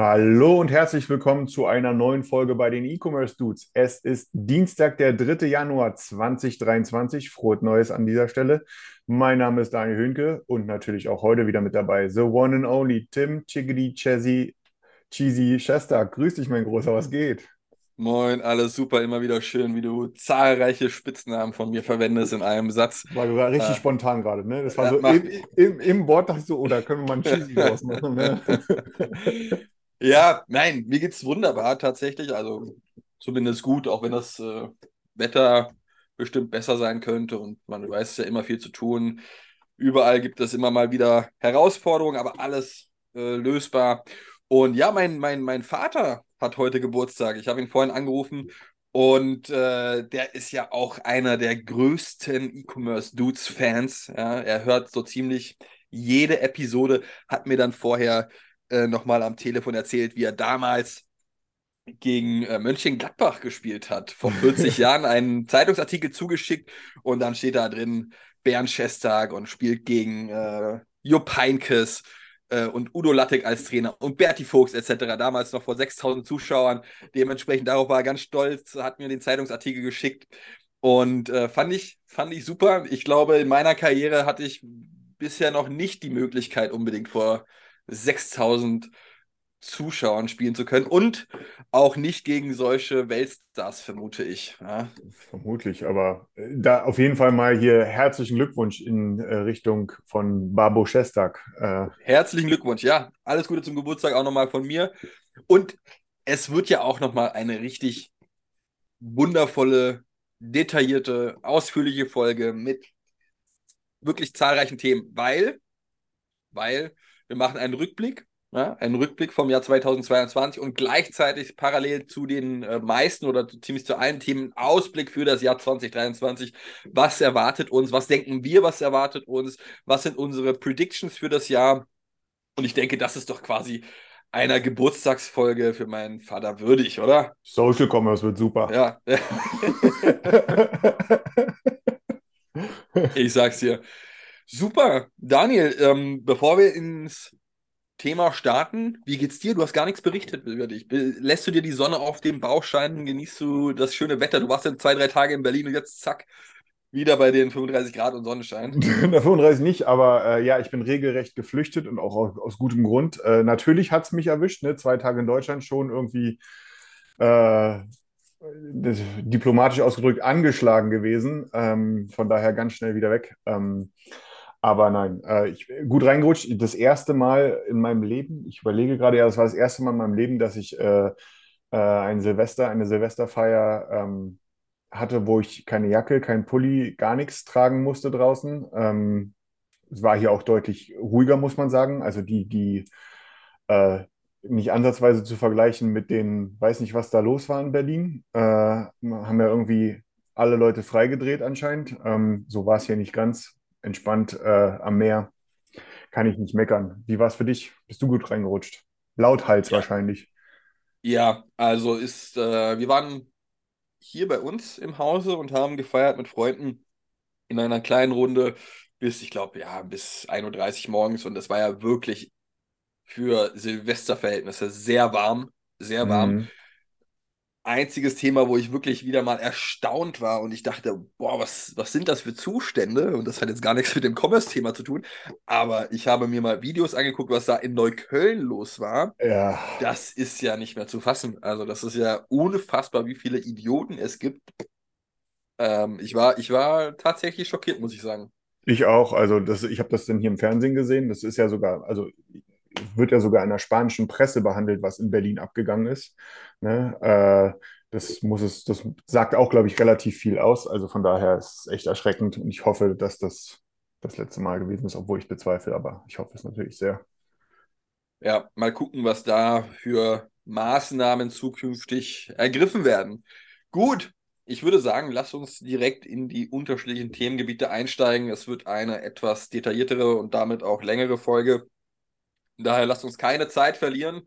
Hallo und herzlich willkommen zu einer neuen Folge bei den E-Commerce Dudes. Es ist Dienstag, der 3. Januar 2023. Frohes Neues an dieser Stelle. Mein Name ist Daniel Höhnke und natürlich auch heute wieder mit dabei The One and Only Tim Chickadee Chazzy Cheesy Chester. Grüß dich, mein Großer, was geht? Moin, alles super, immer wieder schön, wie du zahlreiche Spitznamen von mir verwendest in einem Satz. War sogar richtig Äh, spontan gerade, ne? Das war ja, so mach- im, im, im Wort, dachte ich so, oh, da können wir mal ein Cheesy draus machen, ne? Ja, nein, mir geht's wunderbar tatsächlich, also zumindest gut, auch wenn das äh, Wetter bestimmt besser sein könnte und man weiß ja immer viel zu tun. Überall gibt es immer mal wieder Herausforderungen, aber alles äh, lösbar. Und ja, mein, mein, mein Vater hat heute Geburtstag. Ich habe ihn vorhin angerufen und äh, der ist ja auch einer der größten E-Commerce-Dudes-Fans. Ja, er hört so ziemlich jede Episode, hat mir dann vorher äh, nochmal am Telefon erzählt, wie er damals gegen äh, Mönchengladbach gespielt hat. Vor 40 Jahren einen Zeitungsartikel zugeschickt und dann steht da drin Bernd Schestag und spielt gegen äh, Jupp Heynckes äh, und Udo Lattek als Trainer und Berti Vogts etc. Damals noch vor 6000 Zuschauern. Dementsprechend darauf war er ganz stolz, hat mir den Zeitungsartikel geschickt und äh, fand ich fand ich super. Ich glaube, in meiner Karriere hatte ich bisher noch nicht die Möglichkeit unbedingt vor 6000 Zuschauern spielen zu können und auch nicht gegen solche Weltstars, vermute ich. Ja. Vermutlich, aber äh, da auf jeden Fall mal hier herzlichen Glückwunsch in äh, Richtung von Babo Shestak. Äh, Herzlichen Glückwunsch, ja. Alles Gute zum Geburtstag auch nochmal von mir. Und es wird ja auch nochmal eine richtig wundervolle, detaillierte, ausführliche Folge mit wirklich zahlreichen Themen, weil, weil wir machen einen Rückblick, ja, einen Rückblick vom Jahr 2022 und gleichzeitig parallel zu den äh, meisten oder ziemlich zu allen Themen Ausblick für das Jahr 2023. Was erwartet uns? Was denken wir, was erwartet uns? Was sind unsere Predictions für das Jahr? Und ich denke, das ist doch quasi einer Geburtstagsfolge für meinen Vater würdig, oder? Social Commerce wird super. Ja. ich sag's dir. Super. Daniel, ähm, bevor wir ins Thema starten, wie geht's dir? Du hast gar nichts berichtet über dich. Lässt du dir die Sonne auf dem Bauch scheinen? Genießt du das schöne Wetter? Du warst ja zwei, drei Tage in Berlin und jetzt zack, wieder bei den 35 Grad und Sonnenschein. Der 35 nicht, aber äh, ja, ich bin regelrecht geflüchtet und auch aus, aus gutem Grund. Äh, natürlich hat es mich erwischt, ne? Zwei Tage in Deutschland schon irgendwie äh, diplomatisch ausgedrückt angeschlagen gewesen. Ähm, von daher ganz schnell wieder weg. Ähm, aber nein, äh, ich, gut reingerutscht. Das erste Mal in meinem Leben, ich überlege gerade, ja, das war das erste Mal in meinem Leben, dass ich äh, äh, ein Silvester, eine Silvesterfeier ähm, hatte, wo ich keine Jacke, kein Pulli, gar nichts tragen musste draußen. Ähm, es war hier auch deutlich ruhiger, muss man sagen. Also die, die äh, nicht ansatzweise zu vergleichen mit den, weiß nicht, was da los war in Berlin. Äh, haben ja irgendwie alle Leute freigedreht anscheinend. Ähm, so war es hier nicht ganz entspannt äh, am Meer. Kann ich nicht meckern. Wie war es für dich? Bist du gut reingerutscht? Lauthals wahrscheinlich. Ja, also ist, äh, wir waren hier bei uns im Hause und haben gefeiert mit Freunden in einer kleinen Runde bis, ich glaube, ja, bis 1.30 Uhr morgens und das war ja wirklich für Silvesterverhältnisse sehr warm, sehr warm. Mhm. Einziges Thema, wo ich wirklich wieder mal erstaunt war und ich dachte, boah, was, was sind das für Zustände? Und das hat jetzt gar nichts mit dem Commerce-Thema zu tun, aber ich habe mir mal Videos angeguckt, was da in Neukölln los war. Ja, Das ist ja nicht mehr zu fassen. Also, das ist ja unfassbar, wie viele Idioten es gibt. Ähm, ich war, ich war tatsächlich schockiert, muss ich sagen. ich auch. Also das, ich habe das dann hier im Fernsehen gesehen. Das ist ja sogar, also wird ja sogar in der spanischen Presse behandelt, was in Berlin abgegangen ist. Ne? Äh, das muss es, das sagt auch, glaube ich, relativ viel aus. Also von daher ist es echt erschreckend und ich hoffe, dass das das letzte Mal gewesen ist, obwohl ich bezweifle, aber ich hoffe es natürlich sehr. Ja, mal gucken, was da für Maßnahmen zukünftig ergriffen werden. Gut, ich würde sagen, lass uns direkt in die unterschiedlichen Themengebiete einsteigen. Es wird eine etwas detailliertere und damit auch längere Folge. Daher lasst uns keine Zeit verlieren.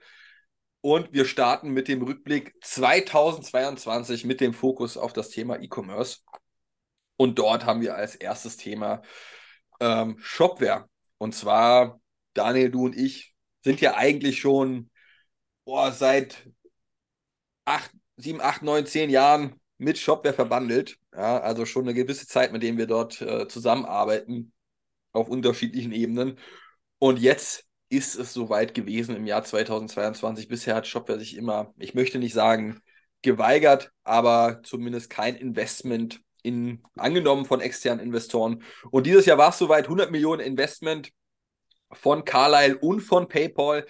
Und wir starten mit dem Rückblick 2022 mit dem Fokus auf das Thema E-Commerce. Und dort haben wir als erstes Thema ähm, Shopware. Und zwar, Daniel, du und ich sind ja eigentlich schon boah, seit acht, sieben, acht, neun, zehn Jahren mit Shopware verbandelt. Ja, also schon eine gewisse Zeit, mit dem wir dort äh, zusammenarbeiten auf unterschiedlichen Ebenen. Und jetzt ist es soweit gewesen im Jahr 2022. Bisher hat Shopware sich immer, ich möchte nicht sagen geweigert, aber zumindest kein Investment in, angenommen von externen Investoren. Und dieses Jahr war es soweit 100 Millionen Investment von Carlyle und von PayPal.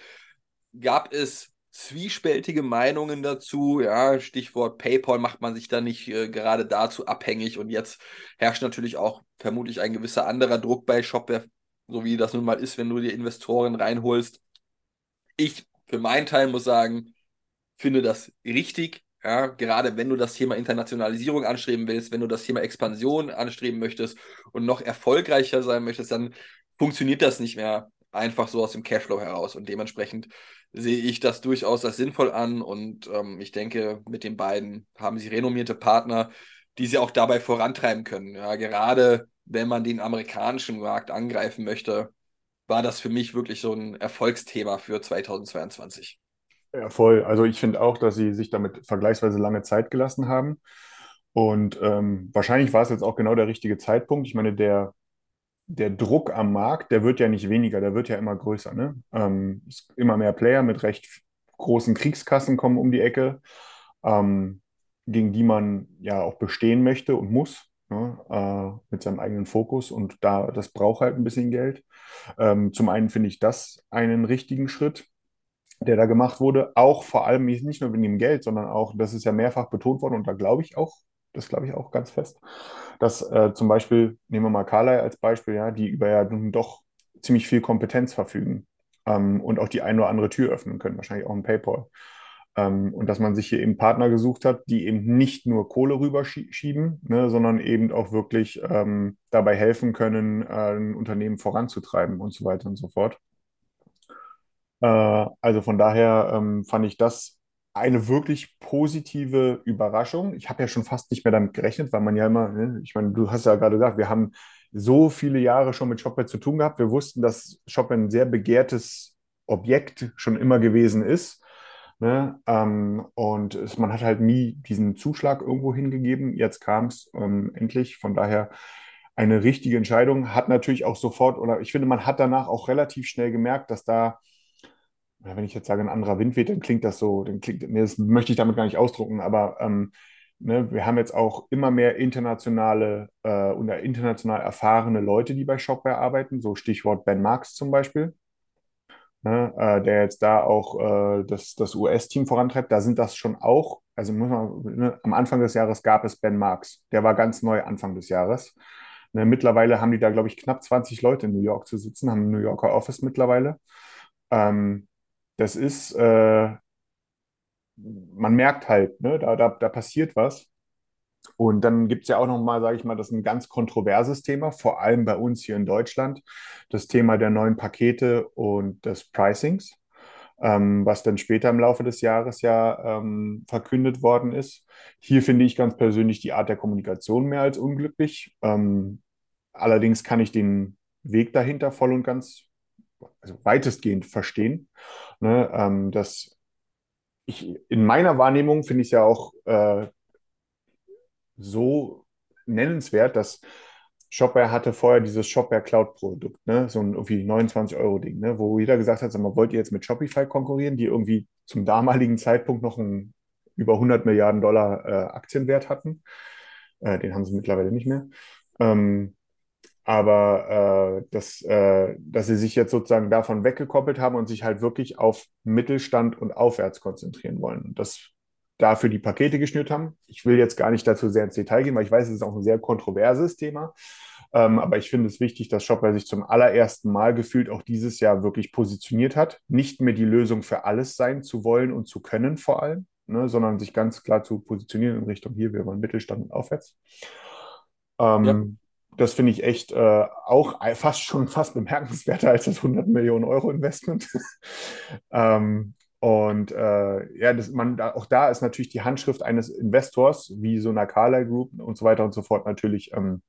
Gab es zwiespältige Meinungen dazu. Ja, Stichwort PayPal macht man sich da nicht äh, gerade dazu abhängig. Und jetzt herrscht natürlich auch vermutlich ein gewisser anderer Druck bei Shopware, so wie das nun mal ist, wenn du dir Investoren reinholst. Ich für meinen Teil muss sagen, finde das richtig. Ja, gerade wenn du das Thema Internationalisierung anstreben willst, wenn du das Thema Expansion anstreben möchtest und noch erfolgreicher sein möchtest, dann funktioniert das nicht mehr einfach so aus dem Cashflow heraus. Und dementsprechend sehe ich das durchaus als sinnvoll an. Und ähm, ich denke, mit den beiden haben sie renommierte Partner, die sie auch dabei vorantreiben können. Ja, gerade wenn man den amerikanischen Markt angreifen möchte, war das für mich wirklich so ein Erfolgsthema für 2022. Ja, voll. Also ich finde auch, dass sie sich damit vergleichsweise lange Zeit gelassen haben. Und ähm, wahrscheinlich war es jetzt auch genau der richtige Zeitpunkt. Ich meine, der der Druck am Markt, der wird ja nicht weniger, der wird ja immer größer. Ne? Ähm, immer mehr Player mit recht großen Kriegskassen kommen um die Ecke, ähm, gegen die man ja auch bestehen möchte und muss. Ne? Äh, mit seinem eigenen Fokus und da das braucht halt ein bisschen Geld. Ähm, zum einen finde ich das einen richtigen Schritt, der da gemacht wurde, auch vor allem nicht nur wegen dem Geld, sondern auch, das ist ja mehrfach betont worden und da glaube ich auch das glaube ich auch ganz fest, dass äh, zum Beispiel, nehmen wir mal Carlyle als Beispiel, ja, die über ja nun doch ziemlich viel Kompetenz verfügen ähm, und auch die eine oder andere Tür öffnen können, wahrscheinlich auch ein PayPal. Ähm, und dass man sich hier eben Partner gesucht hat, die eben nicht nur Kohle rüberschieben, ne, sondern eben auch wirklich ähm, dabei helfen können, äh, ein Unternehmen voranzutreiben und so weiter und so fort. Äh, also von daher ähm, fand ich das eine wirklich positive Überraschung. Ich habe ja schon fast nicht mehr damit gerechnet, weil man ja immer, ne, ich meine, du hast ja gerade gesagt, wir haben so viele Jahre schon mit Shopware zu tun gehabt. Wir wussten, dass Shopware ein sehr begehrtes Objekt schon immer gewesen ist. Ne? Ähm, und es, man hat halt nie diesen Zuschlag irgendwo hingegeben. Jetzt kam es ähm, endlich. Von daher eine richtige Entscheidung. Hat natürlich auch sofort, oder ich finde, man hat danach auch relativ schnell gemerkt, dass da wenn ich jetzt sage, ein anderer Wind weht, dann klingt das so, dann klingt, nee, das möchte ich damit gar nicht ausdrucken, aber ähm, ne, wir haben jetzt auch immer mehr internationale äh, oder international erfahrene Leute, die bei Shopware arbeiten, so Stichwort Ben Marks zum Beispiel, ne, äh, der jetzt da auch äh, das, das US-Team vorantreibt. Da sind das schon auch, also muss man, ne, am Anfang des Jahres gab es Ben Marks, der war ganz neu Anfang des Jahres. Ne, mittlerweile haben die da, glaube ich, knapp 20 Leute in New York zu sitzen, haben ein New Yorker Office mittlerweile. Ähm, das ist, äh, man merkt halt, ne, da, da, da passiert was. Und dann gibt es ja auch noch mal, sage ich mal, das ist ein ganz kontroverses Thema, vor allem bei uns hier in Deutschland, das Thema der neuen Pakete und des Pricings, ähm, was dann später im Laufe des Jahres ja ähm, verkündet worden ist. Hier finde ich ganz persönlich die Art der Kommunikation mehr als unglücklich. Ähm, allerdings kann ich den Weg dahinter voll und ganz also weitestgehend verstehen. Ne, ähm, dass ich in meiner Wahrnehmung finde ich es ja auch äh, so nennenswert, dass Shopware hatte vorher dieses Shopware Cloud Produkt, ne? so ein irgendwie 29 Euro Ding, ne? wo jeder gesagt hat, sag mal, wollt ihr jetzt mit Shopify konkurrieren, die irgendwie zum damaligen Zeitpunkt noch einen über 100 Milliarden Dollar äh, Aktienwert hatten. Äh, den haben sie mittlerweile nicht mehr. Ähm, aber äh, dass, äh, dass sie sich jetzt sozusagen davon weggekoppelt haben und sich halt wirklich auf Mittelstand und aufwärts konzentrieren wollen. Und das dafür die Pakete geschnürt haben. Ich will jetzt gar nicht dazu sehr ins Detail gehen, weil ich weiß, es ist auch ein sehr kontroverses Thema. Ähm, aber ich finde es wichtig, dass Shopware sich zum allerersten Mal gefühlt auch dieses Jahr wirklich positioniert hat, nicht mehr die Lösung für alles sein zu wollen und zu können vor allem, ne, sondern sich ganz klar zu positionieren in Richtung hier, wir wollen Mittelstand und aufwärts. Ähm, ja. Das finde ich echt äh, auch fast schon fast bemerkenswerter als das 100 Millionen Euro Investment. ähm, und äh, ja, das, man, auch da ist natürlich die Handschrift eines Investors, wie so einer Carlyle Group und so weiter und so fort, natürlich ähm,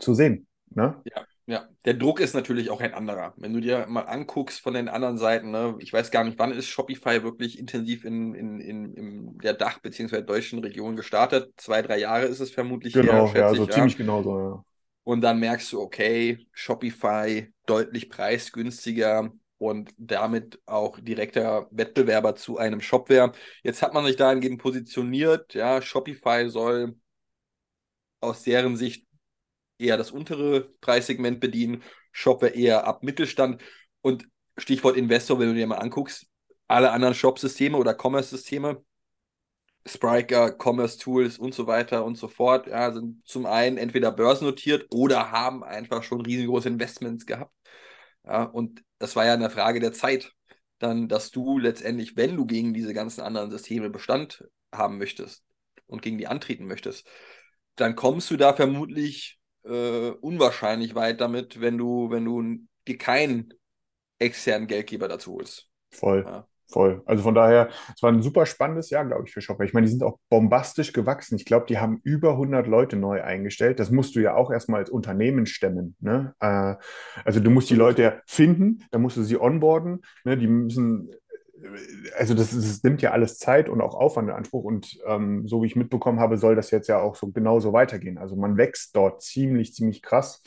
zu sehen. Ne? Ja, ja. Der Druck ist natürlich auch ein anderer. Wenn du dir mal anguckst von den anderen Seiten, ne, ich weiß gar nicht, wann ist Shopify wirklich intensiv in, in, in, in der Dach- bzw. deutschen Region gestartet? Zwei, drei Jahre ist es vermutlich. Genau, her, ja, so ich, ziemlich ja. genau so, ja. Und dann merkst du, okay, Shopify deutlich preisgünstiger, und damit auch direkter Wettbewerber zu einem Shopware. Jetzt hat man sich dahingehend positioniert, ja, Shopify soll aus deren Sicht eher das untere Preissegment bedienen, Shopware eher ab Mittelstand und Stichwort Investor, wenn du dir mal anguckst, alle anderen Shop-Systeme oder Commerce-Systeme, Spriker, Commerce Tools und so weiter und so fort, ja, sind zum einen entweder börsennotiert oder haben einfach schon riesengroße Investments gehabt. Ja, und das war ja eine Frage der Zeit, dann, dass du letztendlich, wenn du gegen diese ganzen anderen Systeme Bestand haben möchtest und gegen die antreten möchtest, dann kommst du da vermutlich äh, unwahrscheinlich weit damit, wenn du, wenn du dir keinen externen Geldgeber dazu holst. Voll. Ja. Voll. Also von daher, es war ein super spannendes Jahr, glaube ich, für Shopware. Ich meine, die sind auch bombastisch gewachsen. Ich glaube, die haben über 100 Leute neu eingestellt. Das musst du ja auch erstmal als Unternehmen stemmen. Ne? Äh, also du musst die Leute ja finden, dann musst du sie onboarden. Ne? Die müssen, also das, das, nimmt ja alles Zeit und auch Aufwand in Anspruch. Und ähm, so wie ich mitbekommen habe, soll das jetzt ja auch so genauso weitergehen. Also man wächst dort ziemlich, ziemlich krass,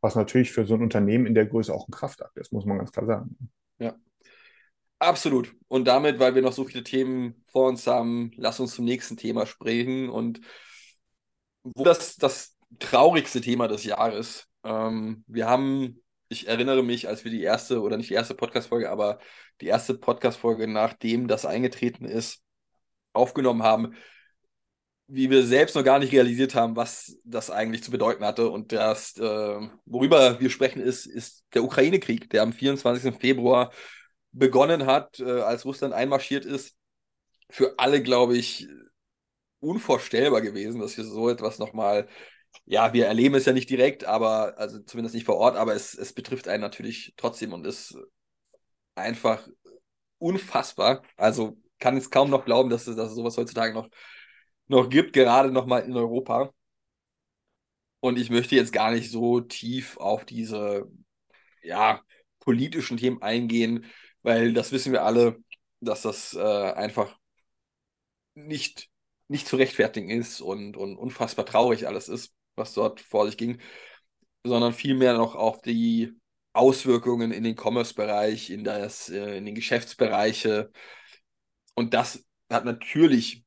was natürlich für so ein Unternehmen in der Größe auch ein Kraftakt ist, muss man ganz klar sagen. Ja, Absolut. Und damit, weil wir noch so viele Themen vor uns haben, lass uns zum nächsten Thema sprechen. Und wo das das traurigste Thema des Jahres. Ähm, wir haben, ich erinnere mich, als wir die erste, oder nicht die erste Podcast-Folge, aber die erste Podcast-Folge, nachdem das eingetreten ist, aufgenommen haben, wie wir selbst noch gar nicht realisiert haben, was das eigentlich zu bedeuten hatte. Und das, äh, worüber wir sprechen, ist, ist der Ukraine-Krieg, der am 24. Februar begonnen hat, äh, als Russland einmarschiert ist, für alle, glaube ich, unvorstellbar gewesen, dass wir so etwas nochmal, ja, wir erleben es ja nicht direkt, aber, also zumindest nicht vor Ort, aber es, es betrifft einen natürlich trotzdem und ist einfach unfassbar. Also kann es kaum noch glauben, dass es, dass es sowas heutzutage noch, noch gibt, gerade nochmal in Europa. Und ich möchte jetzt gar nicht so tief auf diese, ja, politischen Themen eingehen, weil das wissen wir alle, dass das äh, einfach nicht, nicht zu rechtfertigen ist und, und unfassbar traurig alles ist, was dort vor sich ging, sondern vielmehr noch auf die Auswirkungen in den Commerce-Bereich, in, äh, in den Geschäftsbereiche. Und das hat natürlich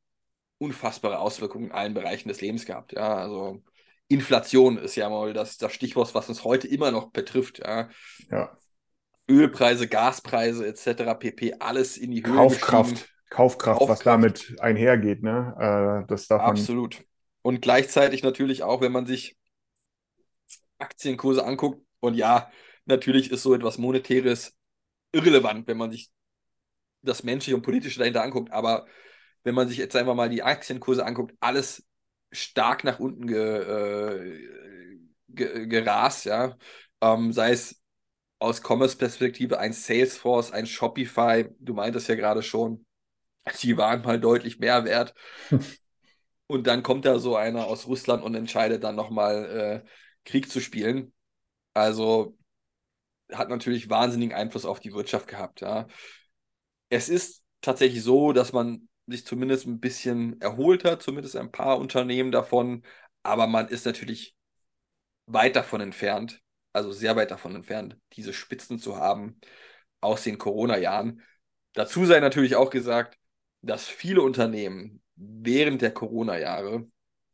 unfassbare Auswirkungen in allen Bereichen des Lebens gehabt. Ja, also Inflation ist ja mal das, das Stichwort, was uns heute immer noch betrifft. Ja. ja. Ölpreise, Gaspreise etc. pp. alles in die Höhe Kaufkraft. Kaufkraft, Kaufkraft, was damit einhergeht, ne? Äh, das darf Absolut. Man... Und gleichzeitig natürlich auch, wenn man sich Aktienkurse anguckt, und ja, natürlich ist so etwas Monetäres irrelevant, wenn man sich das Menschliche und Politische dahinter anguckt, aber wenn man sich jetzt einfach mal die Aktienkurse anguckt, alles stark nach unten ge, äh, ge, gerast, ja. Ähm, sei es aus Commerce-Perspektive ein Salesforce, ein Shopify, du meintest ja gerade schon, die waren mal deutlich mehr wert. und dann kommt da so einer aus Russland und entscheidet dann nochmal äh, Krieg zu spielen. Also hat natürlich wahnsinnigen Einfluss auf die Wirtschaft gehabt. Ja. Es ist tatsächlich so, dass man sich zumindest ein bisschen erholt hat, zumindest ein paar Unternehmen davon, aber man ist natürlich weit davon entfernt, also sehr weit davon entfernt, diese Spitzen zu haben aus den Corona-Jahren. Dazu sei natürlich auch gesagt, dass viele Unternehmen während der Corona-Jahre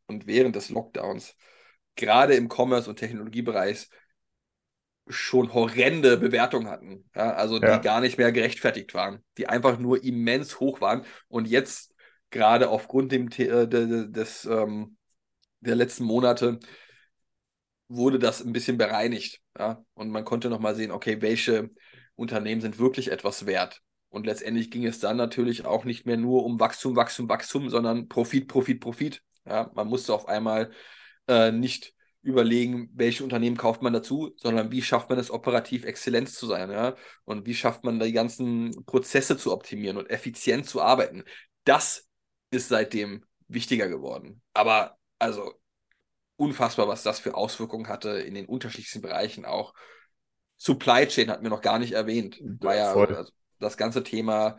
und während des Lockdowns, gerade im Commerce- und Technologiebereich, schon horrende Bewertungen hatten. Ja, also die ja. gar nicht mehr gerechtfertigt waren, die einfach nur immens hoch waren und jetzt gerade aufgrund dem, äh, des, des ähm, der letzten Monate wurde das ein bisschen bereinigt. Ja? Und man konnte nochmal sehen, okay, welche Unternehmen sind wirklich etwas wert. Und letztendlich ging es dann natürlich auch nicht mehr nur um Wachstum, Wachstum, Wachstum, sondern Profit, Profit, Profit. Ja? Man musste auf einmal äh, nicht überlegen, welche Unternehmen kauft man dazu, sondern wie schafft man es operativ exzellent zu sein, ja? Und wie schafft man die ganzen Prozesse zu optimieren und effizient zu arbeiten. Das ist seitdem wichtiger geworden. Aber also unfassbar, was das für Auswirkungen hatte in den unterschiedlichsten Bereichen auch. Supply Chain hatten wir noch gar nicht erwähnt. War ja also das ganze Thema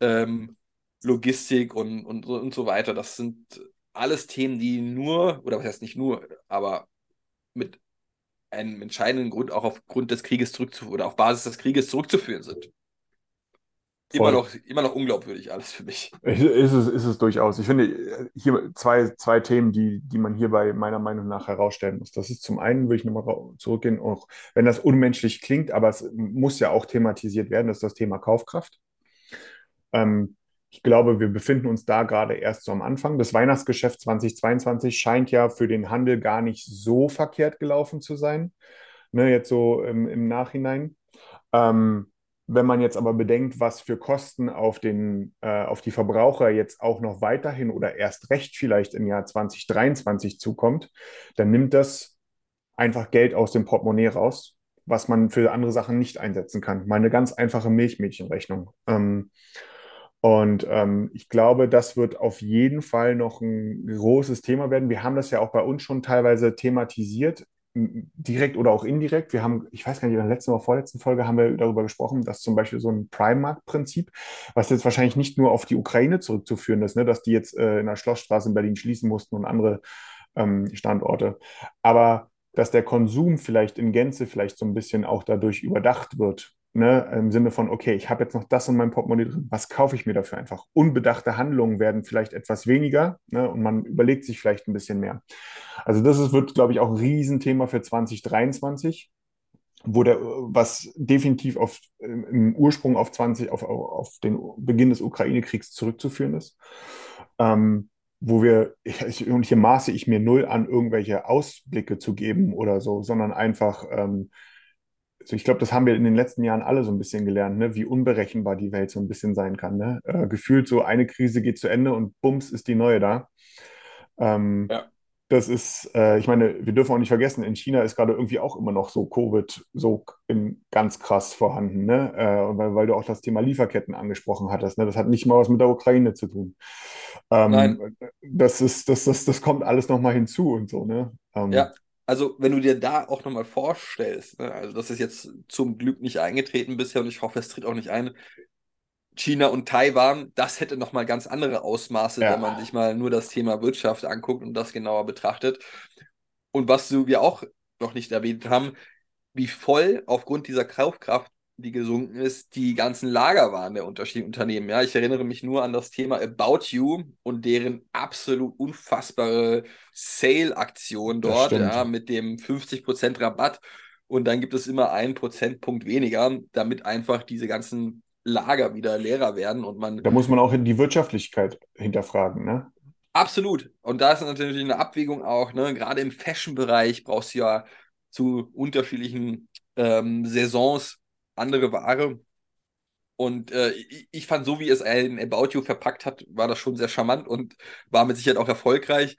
ähm, Logistik und, und, und so weiter. Das sind alles Themen, die nur, oder was heißt nicht nur, aber mit einem entscheidenden Grund auch aufgrund des Krieges zurückzuführen oder auf Basis des Krieges zurückzuführen sind. Immer noch, immer noch unglaubwürdig alles für mich. Ist es, ist es durchaus. Ich finde hier zwei, zwei Themen, die, die man hierbei meiner Meinung nach herausstellen muss. Das ist zum einen, würde ich nochmal zurückgehen, auch wenn das unmenschlich klingt, aber es muss ja auch thematisiert werden, das ist das Thema Kaufkraft. Ähm, ich glaube, wir befinden uns da gerade erst so am Anfang. Das Weihnachtsgeschäft 2022 scheint ja für den Handel gar nicht so verkehrt gelaufen zu sein, ne, jetzt so im, im Nachhinein. Ähm, wenn man jetzt aber bedenkt, was für Kosten auf, den, äh, auf die Verbraucher jetzt auch noch weiterhin oder erst recht vielleicht im Jahr 2023 zukommt, dann nimmt das einfach Geld aus dem Portemonnaie raus, was man für andere Sachen nicht einsetzen kann. Mal eine ganz einfache Milchmädchenrechnung. Ähm, und ähm, ich glaube, das wird auf jeden Fall noch ein großes Thema werden. Wir haben das ja auch bei uns schon teilweise thematisiert, direkt oder auch indirekt. Wir haben, ich weiß gar nicht, in der letzten oder vorletzten Folge haben wir darüber gesprochen, dass zum Beispiel so ein Primark-Prinzip, was jetzt wahrscheinlich nicht nur auf die Ukraine zurückzuführen ist, ne, dass die jetzt äh, in der Schlossstraße in Berlin schließen mussten und andere ähm, Standorte, aber dass der Konsum vielleicht in Gänze vielleicht so ein bisschen auch dadurch überdacht wird Ne, im Sinne von, okay, ich habe jetzt noch das in meinem Portemonnaie drin, was kaufe ich mir dafür einfach? Unbedachte Handlungen werden vielleicht etwas weniger ne, und man überlegt sich vielleicht ein bisschen mehr. Also das ist, wird, glaube ich, auch ein Riesenthema für 2023, wo der, was definitiv auf, im Ursprung auf 20, auf, auf den Beginn des Ukraine-Kriegs zurückzuführen ist. Ähm, wo wir, ich, und hier maße ich mir null an, irgendwelche Ausblicke zu geben oder so, sondern einfach ähm, also ich glaube, das haben wir in den letzten Jahren alle so ein bisschen gelernt, ne? wie unberechenbar die Welt so ein bisschen sein kann. Ne? Äh, gefühlt so eine Krise geht zu Ende und bums ist die neue da. Ähm, ja. Das ist, äh, ich meine, wir dürfen auch nicht vergessen, in China ist gerade irgendwie auch immer noch so Covid so in, ganz krass vorhanden, ne? Äh, weil, weil du auch das Thema Lieferketten angesprochen hattest. Ne? Das hat nicht mal was mit der Ukraine zu tun. Ähm, Nein. Das ist, das, das, das kommt alles nochmal hinzu und so, ne? Ähm, ja, also wenn du dir da auch nochmal vorstellst, ne, also das ist jetzt zum Glück nicht eingetreten bisher und ich hoffe, es tritt auch nicht ein. China und Taiwan, das hätte nochmal ganz andere Ausmaße, ja. wenn man sich mal nur das Thema Wirtschaft anguckt und das genauer betrachtet. Und was wir auch noch nicht erwähnt haben, wie voll aufgrund dieser Kaufkraft die gesunken ist, die ganzen Lagerwaren der unterschiedlichen Unternehmen. Ja, ich erinnere mich nur an das Thema About You und deren absolut unfassbare Sale-Aktion dort, ja, mit dem 50% Rabatt. Und dann gibt es immer einen Prozentpunkt weniger, damit einfach diese ganzen Lager wieder leerer werden und man. Da muss man auch die Wirtschaftlichkeit hinterfragen, ne? Absolut. Und da ist natürlich eine Abwägung auch, ne? Gerade im Fashion-Bereich brauchst du ja zu unterschiedlichen ähm, Saisons andere Ware. Und äh, ich, ich, fand, so wie es ein About You verpackt hat, war das schon sehr charmant und war mit Sicherheit auch erfolgreich.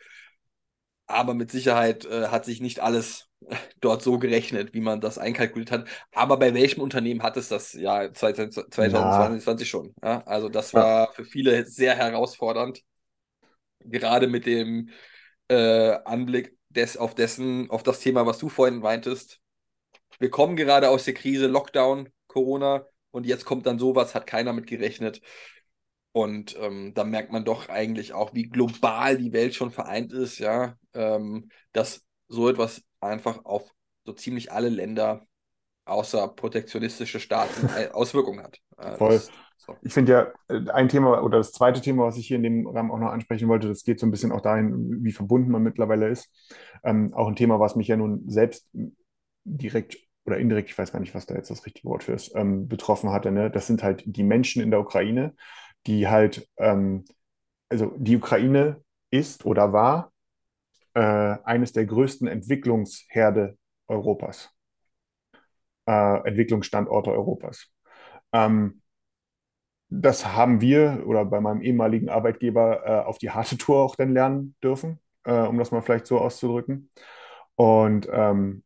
Aber mit Sicherheit äh, hat sich nicht alles dort so gerechnet, wie man das einkalkuliert hat. Aber bei welchem Unternehmen hat es das Jahr 2022 ja. schon? Ja? Also das war für viele sehr herausfordernd. Gerade mit dem äh, Anblick des, auf dessen, auf das Thema, was du vorhin meintest, wir kommen gerade aus der Krise, Lockdown, Corona und jetzt kommt dann sowas, hat keiner mit gerechnet. Und ähm, da merkt man doch eigentlich auch, wie global die Welt schon vereint ist, ja, ähm, dass so etwas einfach auf so ziemlich alle Länder außer protektionistische Staaten Auswirkungen hat. Äh, Voll. Das, so. Ich finde ja, äh, ein Thema oder das zweite Thema, was ich hier in dem Rahmen auch noch ansprechen wollte, das geht so ein bisschen auch dahin, wie verbunden man mittlerweile ist. Ähm, auch ein Thema, was mich ja nun selbst direkt oder indirekt, ich weiß gar nicht, was da jetzt das richtige Wort für ist, ähm, betroffen hatte. Ne? Das sind halt die Menschen in der Ukraine, die halt, ähm, also die Ukraine ist oder war äh, eines der größten Entwicklungsherde Europas, äh, Entwicklungsstandorte Europas. Ähm, das haben wir oder bei meinem ehemaligen Arbeitgeber äh, auf die harte Tour auch dann lernen dürfen, äh, um das mal vielleicht so auszudrücken. Und ähm,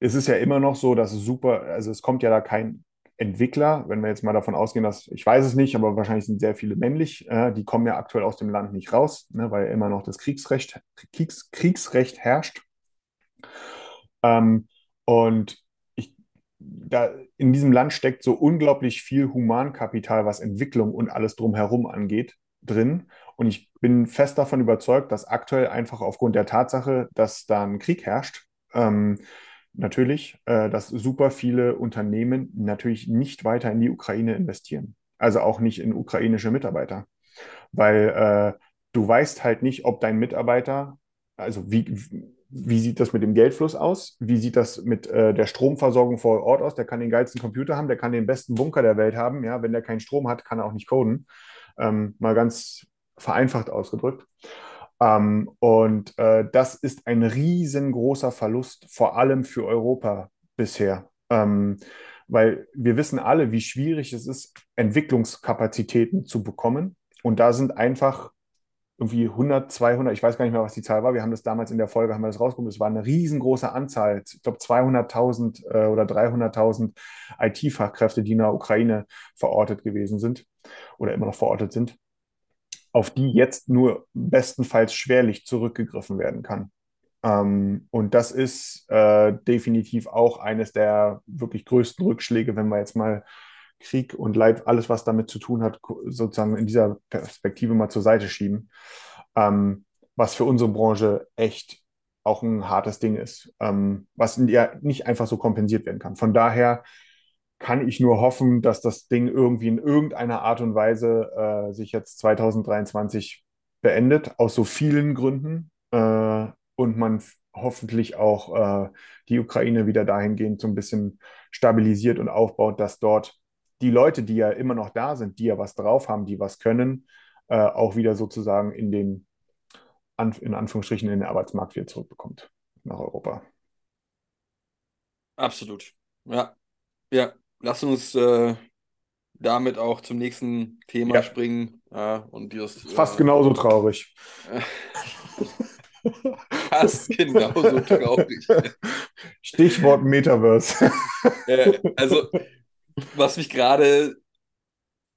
es ist ja immer noch so, dass es super, also es kommt ja da kein Entwickler, wenn wir jetzt mal davon ausgehen, dass, ich weiß es nicht, aber wahrscheinlich sind sehr viele männlich, äh, die kommen ja aktuell aus dem Land nicht raus, ne, weil immer noch das Kriegsrecht, Kriegs, Kriegsrecht herrscht. Ähm, und ich, da, in diesem Land steckt so unglaublich viel Humankapital, was Entwicklung und alles drumherum angeht, drin. Und ich bin fest davon überzeugt, dass aktuell einfach aufgrund der Tatsache, dass da ein Krieg herrscht, ähm, natürlich, äh, dass super viele Unternehmen natürlich nicht weiter in die Ukraine investieren. Also auch nicht in ukrainische Mitarbeiter. Weil äh, du weißt halt nicht, ob dein Mitarbeiter, also wie, wie sieht das mit dem Geldfluss aus? Wie sieht das mit äh, der Stromversorgung vor Ort aus? Der kann den geilsten Computer haben, der kann den besten Bunker der Welt haben. Ja, wenn der keinen Strom hat, kann er auch nicht coden. Ähm, mal ganz vereinfacht ausgedrückt. Ähm, und äh, das ist ein riesengroßer Verlust, vor allem für Europa bisher. Ähm, weil wir wissen alle, wie schwierig es ist, Entwicklungskapazitäten zu bekommen. Und da sind einfach irgendwie 100, 200, ich weiß gar nicht mehr, was die Zahl war. Wir haben das damals in der Folge, haben wir das rausgekommen. Es war eine riesengroße Anzahl, ich glaube 200.000 äh, oder 300.000 IT-Fachkräfte, die in der Ukraine verortet gewesen sind oder immer noch verortet sind auf die jetzt nur bestenfalls schwerlich zurückgegriffen werden kann. Ähm, und das ist äh, definitiv auch eines der wirklich größten Rückschläge, wenn wir jetzt mal Krieg und Leid, alles, was damit zu tun hat, sozusagen in dieser Perspektive mal zur Seite schieben, ähm, was für unsere Branche echt auch ein hartes Ding ist, ähm, was ja nicht einfach so kompensiert werden kann. Von daher kann ich nur hoffen, dass das Ding irgendwie in irgendeiner Art und Weise äh, sich jetzt 2023 beendet, aus so vielen Gründen. Äh, und man hoffentlich auch äh, die Ukraine wieder dahingehend so ein bisschen stabilisiert und aufbaut, dass dort die Leute, die ja immer noch da sind, die ja was drauf haben, die was können, äh, auch wieder sozusagen in den, in Anführungsstrichen, in den Arbeitsmarkt wieder zurückbekommt nach Europa. Absolut. Ja. Ja, lass uns äh, damit auch zum nächsten Thema ja. springen. Ja, und dieses, Fast äh, genauso traurig. Fast genauso traurig. Stichwort Metaverse. äh, also, was mich gerade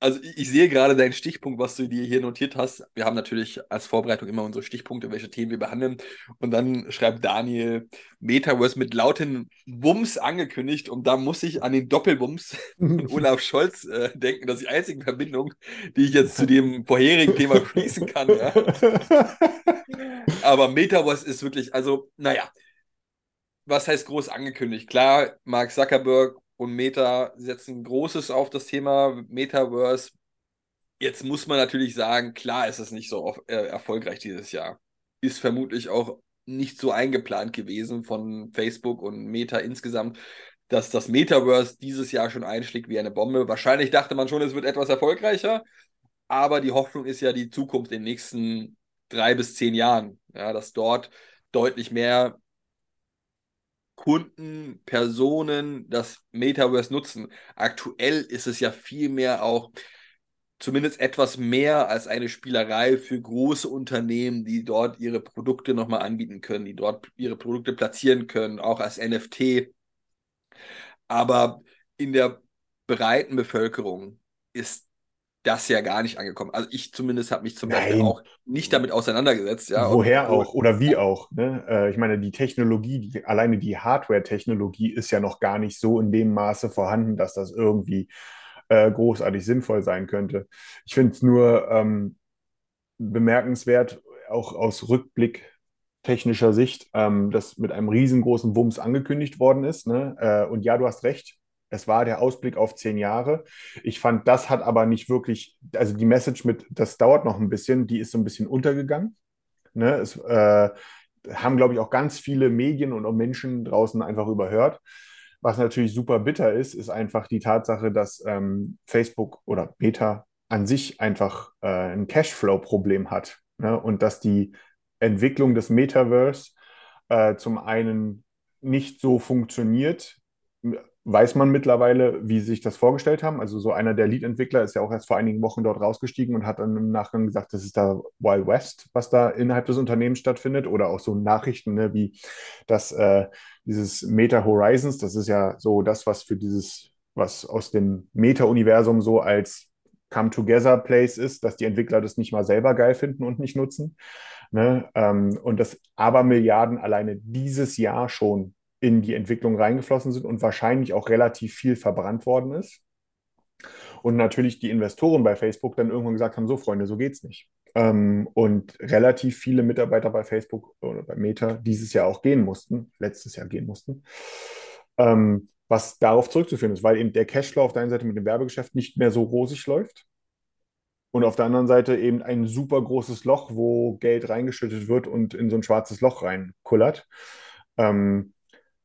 also ich sehe gerade deinen Stichpunkt, was du dir hier notiert hast. Wir haben natürlich als Vorbereitung immer unsere Stichpunkte, welche Themen wir behandeln. Und dann schreibt Daniel Metaverse mit lauten Wumms angekündigt. Und da muss ich an den Doppelwumms von Olaf Scholz äh, denken. Das ist die einzige Verbindung, die ich jetzt zu dem vorherigen Thema schließen kann. Ja. Aber Metaverse ist wirklich, also, naja. Was heißt groß angekündigt? Klar, Mark Zuckerberg und Meta setzen Großes auf das Thema Metaverse. Jetzt muss man natürlich sagen, klar ist es nicht so auf, äh, erfolgreich dieses Jahr. Ist vermutlich auch nicht so eingeplant gewesen von Facebook und Meta insgesamt, dass das Metaverse dieses Jahr schon einschlägt wie eine Bombe. Wahrscheinlich dachte man schon, es wird etwas erfolgreicher, aber die Hoffnung ist ja die Zukunft in den nächsten drei bis zehn Jahren, ja, dass dort deutlich mehr Kunden, Personen das Metaverse nutzen. Aktuell ist es ja viel mehr auch zumindest etwas mehr als eine Spielerei für große Unternehmen, die dort ihre Produkte nochmal anbieten können, die dort ihre Produkte platzieren können, auch als NFT. Aber in der breiten Bevölkerung ist das ja gar nicht angekommen. Also ich zumindest habe mich zum Nein. Beispiel auch nicht damit auseinandergesetzt. Ja, Woher auch oder wie auch. Ne? Äh, ich meine, die Technologie, die, alleine die Hardware-Technologie ist ja noch gar nicht so in dem Maße vorhanden, dass das irgendwie äh, großartig sinnvoll sein könnte. Ich finde es nur ähm, bemerkenswert, auch aus Rückblick technischer Sicht, ähm, dass mit einem riesengroßen Wumms angekündigt worden ist. Ne? Äh, und ja, du hast recht, es war der Ausblick auf zehn Jahre. Ich fand, das hat aber nicht wirklich, also die Message mit, das dauert noch ein bisschen, die ist so ein bisschen untergegangen. Ne? Es äh, haben, glaube ich, auch ganz viele Medien und auch Menschen draußen einfach überhört. Was natürlich super bitter ist, ist einfach die Tatsache, dass ähm, Facebook oder Meta an sich einfach äh, ein Cashflow-Problem hat. Ne? Und dass die Entwicklung des Metaverse äh, zum einen nicht so funktioniert, weiß man mittlerweile, wie sie sich das vorgestellt haben. Also so einer der Lead-Entwickler ist ja auch erst vor einigen Wochen dort rausgestiegen und hat dann im Nachgang gesagt, das ist da Wild West, was da innerhalb des Unternehmens stattfindet. Oder auch so Nachrichten ne, wie das, äh, dieses Meta Horizons, das ist ja so das, was für dieses, was aus dem Meta-Universum so als Come-Together-Place ist, dass die Entwickler das nicht mal selber geil finden und nicht nutzen. Ne? Ähm, und dass aber Milliarden alleine dieses Jahr schon in die Entwicklung reingeflossen sind und wahrscheinlich auch relativ viel verbrannt worden ist. Und natürlich die Investoren bei Facebook dann irgendwann gesagt haben, so Freunde, so geht's nicht. Ähm, und relativ viele Mitarbeiter bei Facebook oder bei Meta dieses Jahr auch gehen mussten, letztes Jahr gehen mussten. Ähm, was darauf zurückzuführen ist, weil eben der Cashflow auf der einen Seite mit dem Werbegeschäft nicht mehr so rosig läuft und auf der anderen Seite eben ein super großes Loch, wo Geld reingeschüttet wird und in so ein schwarzes Loch reinkullert. Ähm,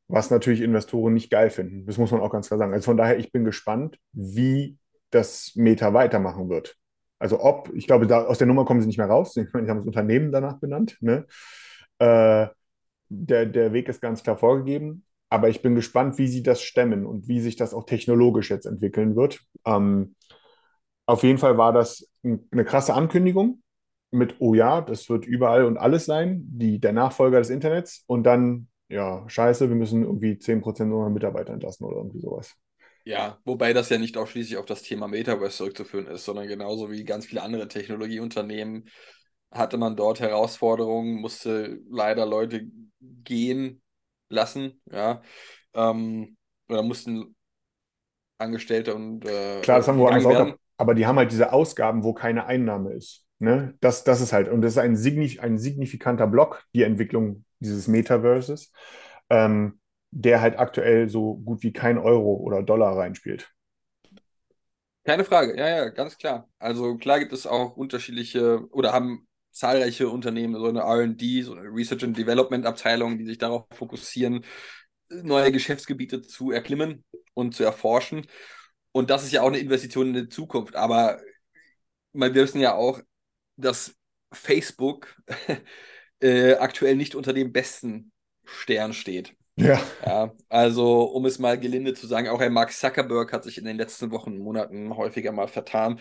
was natürlich Investoren nicht geil finden. Das muss man auch ganz klar sagen. Also von daher, ich bin gespannt, wie das Meta weitermachen wird. Also ob, ich glaube, da, aus der Nummer kommen sie nicht mehr raus. Ich meine, die haben das Unternehmen danach benannt. Ne? Äh, der, der Weg ist ganz klar vorgegeben. Aber ich bin gespannt, wie sie das stemmen und wie sich das auch technologisch jetzt entwickeln wird. Ähm, auf jeden Fall war das eine krasse Ankündigung mit, oh ja, das wird überall und alles sein, die, der Nachfolger des Internets. Und dann ja, scheiße, wir müssen irgendwie 10% unserer Mitarbeiter entlassen oder irgendwie sowas. Ja, wobei das ja nicht ausschließlich auf das Thema Metaverse zurückzuführen ist, sondern genauso wie ganz viele andere Technologieunternehmen hatte man dort Herausforderungen, musste leider Leute gehen lassen, ja, ähm, oder mussten Angestellte und äh, Klar, das haben wir woanders auch aber die haben halt diese Ausgaben, wo keine Einnahme ist. Ne? Das, das ist halt, und das ist ein, signif ein signifikanter Block, die Entwicklung dieses Metaverses, ähm, der halt aktuell so gut wie kein Euro oder Dollar reinspielt. Keine Frage, ja, ja, ganz klar. Also klar gibt es auch unterschiedliche oder haben zahlreiche Unternehmen so eine RD, so eine Research and Development Abteilung, die sich darauf fokussieren, neue Geschäftsgebiete zu erklimmen und zu erforschen. Und das ist ja auch eine Investition in die Zukunft. Aber wir wissen ja auch, dass Facebook äh, aktuell nicht unter dem besten Stern steht. Ja. ja. Also, um es mal gelinde zu sagen, auch Herr Mark Zuckerberg hat sich in den letzten Wochen und Monaten häufiger mal vertan.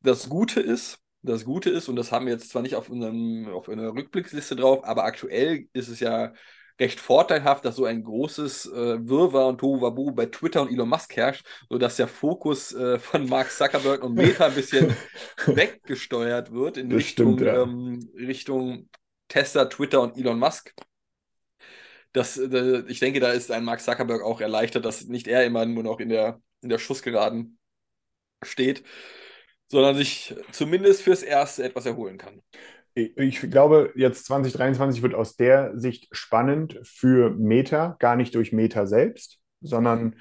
Das Gute ist, das Gute ist, und das haben wir jetzt zwar nicht auf, unserem, auf einer Rückblicksliste drauf, aber aktuell ist es ja recht vorteilhaft, dass so ein großes äh, Wirrwarr und Tohuwabohu bei Twitter und Elon Musk herrscht, sodass der Fokus äh, von Mark Zuckerberg und Meta ein bisschen weggesteuert wird in Richtung, stimmt, ja. ähm, Richtung Tesla, Twitter und Elon Musk. Das, äh, ich denke, da ist ein Mark Zuckerberg auch erleichtert, dass nicht er immer nur noch in der, in der Schussgeraden steht, sondern sich zumindest fürs Erste etwas erholen kann. Ich glaube, jetzt 2023 wird aus der Sicht spannend für Meta, gar nicht durch Meta selbst, sondern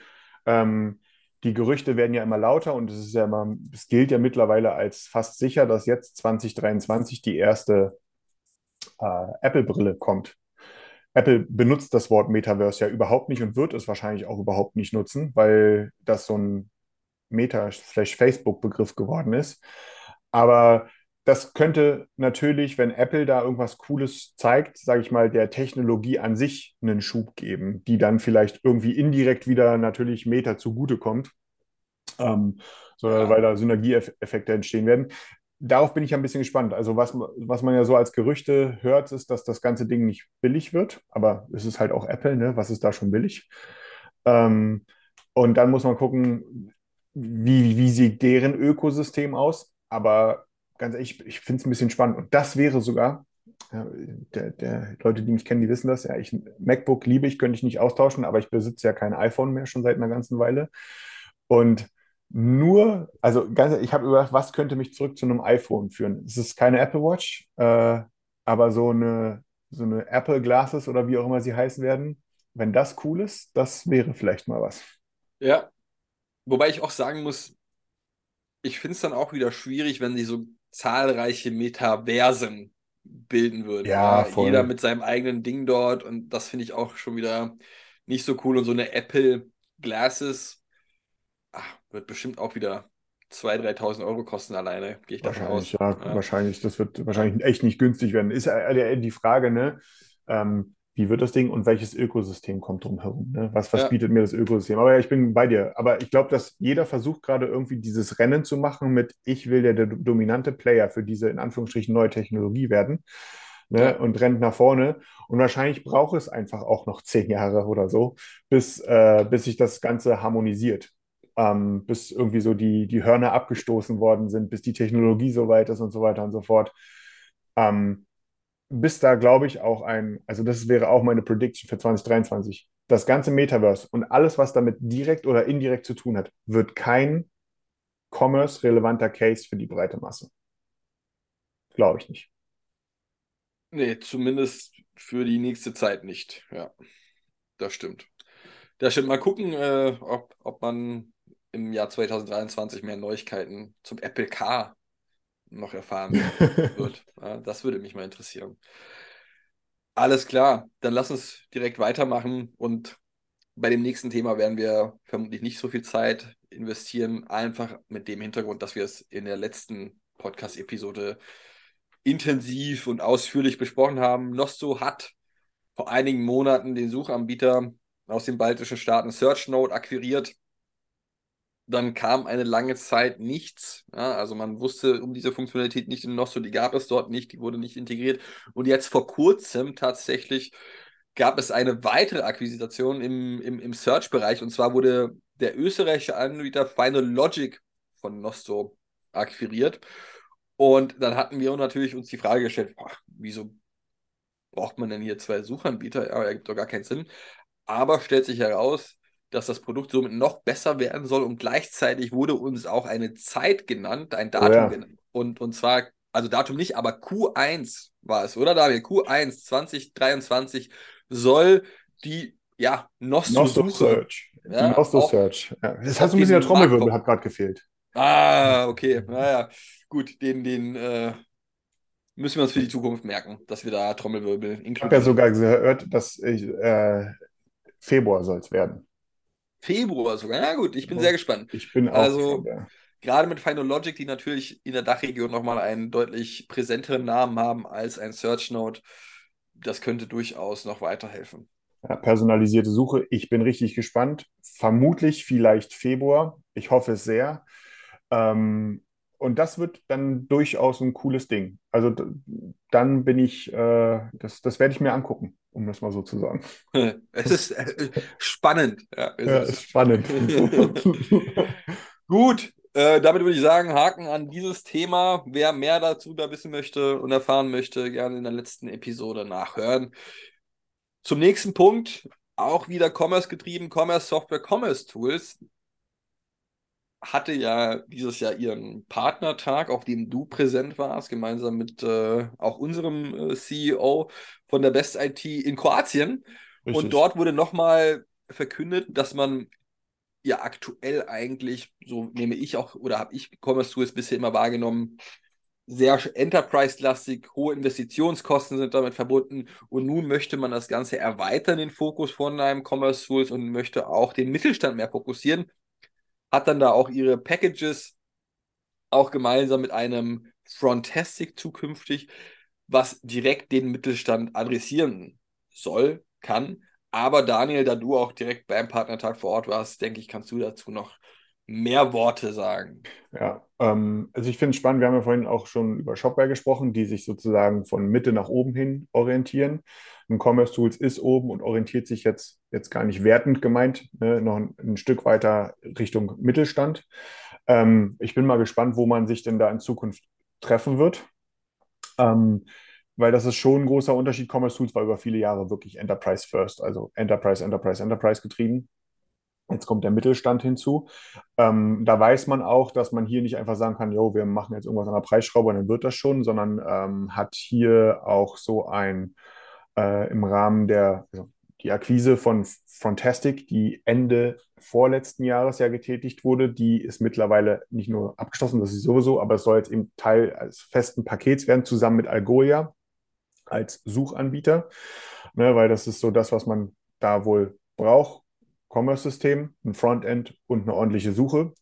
ähm, die Gerüchte werden ja immer lauter und es ist ja immer, es gilt ja mittlerweile als fast sicher, dass jetzt 2023 die erste äh, Apple-Brille kommt. Apple benutzt das Wort Metaverse ja überhaupt nicht und wird es wahrscheinlich auch überhaupt nicht nutzen, weil das so ein Meta-Facebook-Begriff geworden ist. Aber das könnte natürlich, wenn Apple da irgendwas Cooles zeigt, sage ich mal, der Technologie an sich einen Schub geben, die dann vielleicht irgendwie indirekt wieder natürlich Meta zugutekommt, ähm, so, ja. weil da Synergieeffekte entstehen werden darauf bin ich ein bisschen gespannt. Also was, was man ja so als Gerüchte hört, ist, dass das ganze Ding nicht billig wird. Aber es ist halt auch Apple, ne? Was ist da schon billig? Ähm, und dann muss man gucken, wie, wie sieht deren Ökosystem aus. Aber ganz ehrlich, ich finde es ein bisschen spannend. Und das wäre sogar, ja, der, der, Leute, die mich kennen, die wissen das, ja, ich, MacBook liebe ich, könnte ich nicht austauschen, aber ich besitze ja kein iPhone mehr schon seit einer ganzen Weile. Und nur, also ganz, ich habe überlegt, was könnte mich zurück zu einem iPhone führen? Es ist keine Apple Watch, äh, aber so eine, so eine Apple Glasses oder wie auch immer sie heißen werden, wenn das cool ist, das wäre vielleicht mal was. Ja, wobei ich auch sagen muss, ich finde es dann auch wieder schwierig, wenn sie so zahlreiche Metaversen bilden würden. Ja, voll. Jeder mit seinem eigenen Ding dort und das finde ich auch schon wieder nicht so cool. Und so eine Apple Glasses ach, wird bestimmt auch wieder 2.000, 3.000 Euro kosten alleine, gehe ich davon aus. Wahrscheinlich, ja, wahrscheinlich. Das wird wahrscheinlich echt nicht günstig werden. Ist ja die Frage, ne? Ähm, wie wird das Ding und welches Ökosystem kommt drumherum? Ne? Was, was Ja. bietet mir das Ökosystem? Aber ja, ich bin bei dir. Aber ich glaube, dass jeder versucht gerade irgendwie dieses Rennen zu machen mit, ich will der, der dominante Player für diese in Anführungsstrichen neue Technologie werden. Ne? Ja. Und rennt nach vorne. Und wahrscheinlich braucht es einfach auch noch zehn Jahre oder so, bis, äh, bis sich das Ganze harmonisiert. Ähm, bis irgendwie so die, die Hörner abgestoßen worden sind, bis die Technologie so weit ist und so weiter und so fort. Ähm, bis da, glaube ich, auch ein, also das wäre auch meine Prediction für 2023. Das ganze Metaverse und alles, was damit direkt oder indirekt zu tun hat, wird kein commerce-relevanter Case für die breite Masse. Glaube ich nicht. Nee, zumindest für die nächste Zeit nicht. Ja, das stimmt. Das stimmt. Mal gucken, äh, ob, ob man im Jahr 2023 mehr Neuigkeiten zum Apple Car noch erfahren wird. Das würde mich mal interessieren. Alles klar, dann lass uns direkt weitermachen und bei dem nächsten Thema werden wir vermutlich nicht so viel Zeit investieren, einfach mit dem Hintergrund, dass wir es in der letzten Podcast-Episode intensiv und ausführlich besprochen haben. Nosto hat vor einigen Monaten den Suchanbieter aus den baltischen Staaten SearchNote akquiriert. Dann kam eine lange Zeit nichts. Ja, also man wusste um diese Funktionalität nicht in Nosto, die gab es dort nicht, die wurde nicht integriert. Und jetzt vor kurzem tatsächlich gab es eine weitere Akquisition im, im, im Search-Bereich. Und zwar wurde der österreichische Anbieter Final Logic von Nosto akquiriert. Und dann hatten wir natürlich uns die Frage gestellt, boah, wieso braucht man denn hier zwei Suchanbieter? Ja, ergibt doch gar keinen Sinn. Aber stellt sich heraus, dass das Produkt somit noch besser werden soll und gleichzeitig wurde uns auch eine Zeit genannt, ein Datum ja. genannt. Und, und zwar, also Datum nicht, aber Q1 war es, oder David? Q1 2023 soll die, ja, Nosto Nosto-Suche. Search. Ja, die Nosto auf- Search. Ja. Das hat so ein bisschen der Trommelwirbel, hat gerade gefehlt. Ah, okay. Naja, gut, den, den äh, müssen wir uns für die Zukunft merken, dass wir da Trommelwirbel Ich habe ja inkludieren. sogar gehört, dass ich, äh, Februar soll es werden. Februar sogar. Na gut, ich bin sehr gespannt. Ich bin auch Also- gespannt, ja. Gerade mit Final Logic, die natürlich in der Dachregion nochmal einen deutlich präsenteren Namen haben als ein SearchNote, das könnte durchaus noch weiterhelfen. Ja, personalisierte Suche. Ich bin richtig gespannt. Vermutlich vielleicht Februar. Ich hoffe es sehr. Ähm, und das wird dann durchaus ein cooles Ding. Also dann bin ich, äh, das, das werde ich mir angucken, um das mal so zu sagen. Es ist äh, spannend. Ja, es Ja, ist- ist spannend. Gut, äh, damit würde ich sagen, Haken an dieses Thema. Wer mehr dazu da wissen möchte und erfahren möchte, gerne in der letzten Episode nachhören. Zum nächsten Punkt, auch wieder Commerce getrieben, Commerce Software, Commerce Tools hatte ja dieses Jahr ihren Partnertag, auf dem du präsent warst, gemeinsam mit äh, auch unserem äh, CEO von der Best IT in Kroatien. Und Richtig. dort wurde nochmal verkündet, dass man ja aktuell eigentlich, so nehme ich auch, oder habe ich Commerce Tools bisher immer wahrgenommen, sehr Enterprise-lastig, hohe Investitionskosten sind damit verbunden und nun möchte man das Ganze erweitern, den Fokus von einem Commerce Tools und möchte auch den Mittelstand mehr fokussieren. Hat dann da auch ihre Packages auch gemeinsam mit einem Frontastic zukünftig, was direkt den Mittelstand adressieren soll, kann. Aber Daniel, da du auch direkt beim Partnertag vor Ort warst, denke ich, kannst du dazu noch mehr Worte sagen. Ja, ähm, also ich finde es spannend, wir haben ja vorhin auch schon über Shopware gesprochen, die sich sozusagen von Mitte nach oben hin orientieren. Ein Commerce Tools ist oben und orientiert sich jetzt, jetzt gar nicht wertend gemeint, ne, noch ein, ein Stück weiter Richtung Mittelstand. Ähm, ich bin mal gespannt, wo man sich denn da in Zukunft treffen wird. Ähm, weil das ist schon ein großer Unterschied. Commerce Tools war über viele Jahre wirklich Enterprise First, also Enterprise, Enterprise, Enterprise getrieben. Jetzt kommt der Mittelstand hinzu. Ähm, da weiß man auch, dass man hier nicht einfach sagen kann, jo, wir machen jetzt irgendwas an der Preisschraube und dann wird das schon, sondern ähm, hat hier auch so ein äh, im Rahmen der also die Akquise von Frontastic, die Ende vorletzten Jahres ja getätigt wurde, die ist mittlerweile nicht nur abgeschlossen, das ist sowieso, aber es soll jetzt eben Teil als festen Pakets werden, zusammen mit Algolia als Suchanbieter, ne, weil das ist so das, was man da wohl braucht. Commerce-System, ein Frontend und eine ordentliche Suche.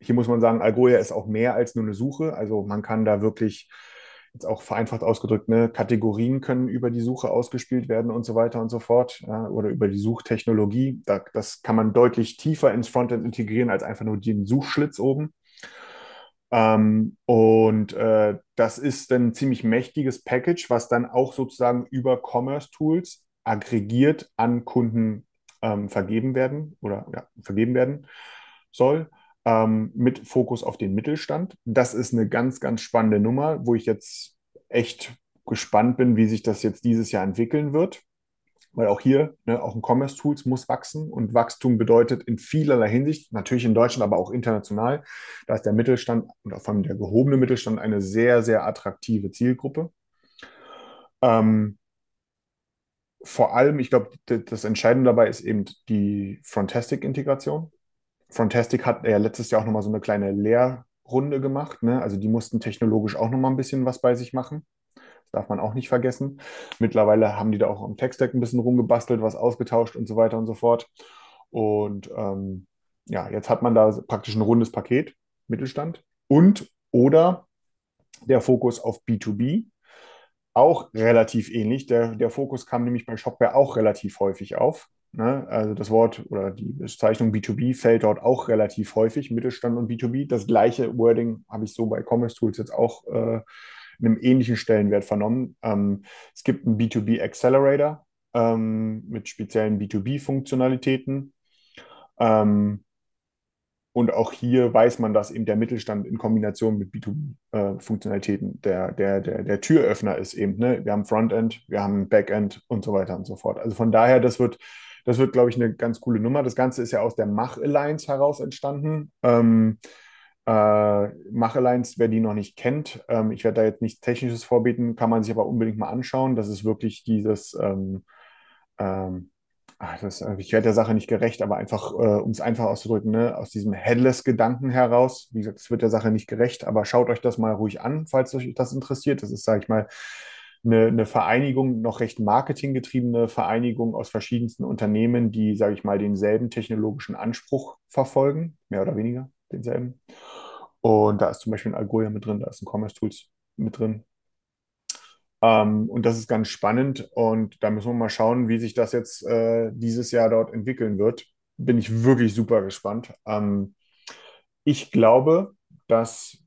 hier muss man sagen, Algolia ist auch mehr als nur eine Suche. Also man kann da wirklich, jetzt auch vereinfacht ausgedrückt, ne, Kategorien können über die Suche ausgespielt werden und so weiter und so fort. Ja, oder über die Suchtechnologie. Da, das kann man deutlich tiefer ins Frontend integrieren als einfach nur den Suchschlitz oben. Ähm, und äh, das ist ein ziemlich mächtiges Package, was dann auch sozusagen über Commerce Tools aggregiert an Kunden ähm, vergeben werden oder ja, vergeben werden soll, ähm, mit Fokus auf den Mittelstand. Das ist eine ganz, ganz spannende Nummer, wo ich jetzt echt gespannt bin, wie sich das jetzt dieses Jahr entwickeln wird. Weil auch hier, ne, auch ein Commerce Tools muss wachsen und Wachstum bedeutet in vielerlei Hinsicht, natürlich in Deutschland, aber auch international, da ist der Mittelstand und vor allem der gehobene Mittelstand eine sehr, sehr attraktive Zielgruppe. Ähm, vor allem, ich glaube, das Entscheidende dabei ist eben die Frontastic-Integration. Frontastic hat ja letztes Jahr auch nochmal so eine kleine Lehrrunde gemacht. Ne? Also die mussten technologisch auch nochmal ein bisschen was bei sich machen. Das darf man auch nicht vergessen. Mittlerweile haben die da auch am Tech-Stack ein bisschen rumgebastelt, was ausgetauscht und so weiter und so fort. Und ähm, ja, jetzt hat man da praktisch ein rundes Paket, Mittelstand. Und oder der Fokus auf B2B, auch relativ ähnlich. Der, der Fokus kam nämlich bei Shopware auch relativ häufig auf. Ne? Also das Wort oder die Bezeichnung B2B fällt dort auch relativ häufig, Mittelstand und B2B. Das gleiche Wording habe ich so bei Commerce Tools jetzt auch äh, in einem ähnlichen Stellenwert vernommen. Ähm, es gibt einen B2B Accelerator ähm, mit speziellen B2B-Funktionalitäten. Ähm, und auch hier weiß man, dass eben der Mittelstand in Kombination mit B2B-Funktionalitäten äh, der, der, der, der Türöffner ist eben. Ne? Wir haben Frontend, wir haben Backend und so weiter und so fort. Also von daher, das wird, das wird, glaube ich, eine ganz coole Nummer. Das Ganze ist ja aus der Mach Alliance heraus entstanden. Ähm, äh, Mach Alliance, wer die noch nicht kennt, ähm, ich werde da jetzt nichts Technisches vorbieten, kann man sich aber unbedingt mal anschauen. Das ist wirklich dieses ähm, ähm, ach, das, äh, ich werde der Sache nicht gerecht, aber einfach, äh, um es einfach auszudrücken, ne, aus diesem Headless-Gedanken heraus, wie gesagt, es wird der Sache nicht gerecht, aber schaut euch das mal ruhig an, falls euch das interessiert. Das ist, sage ich mal, eine, eine Vereinigung, noch recht marketinggetriebene Vereinigung aus verschiedensten Unternehmen, die, sage ich mal, denselben technologischen Anspruch verfolgen, mehr oder weniger denselben. Und da ist zum Beispiel ein Algolia mit drin, da ist ein Commerce Tools mit drin, ähm, und das ist ganz spannend und da müssen wir mal schauen, wie sich das jetzt äh, dieses Jahr dort entwickeln wird. Bin ich wirklich super gespannt. Ähm, ich glaube, dass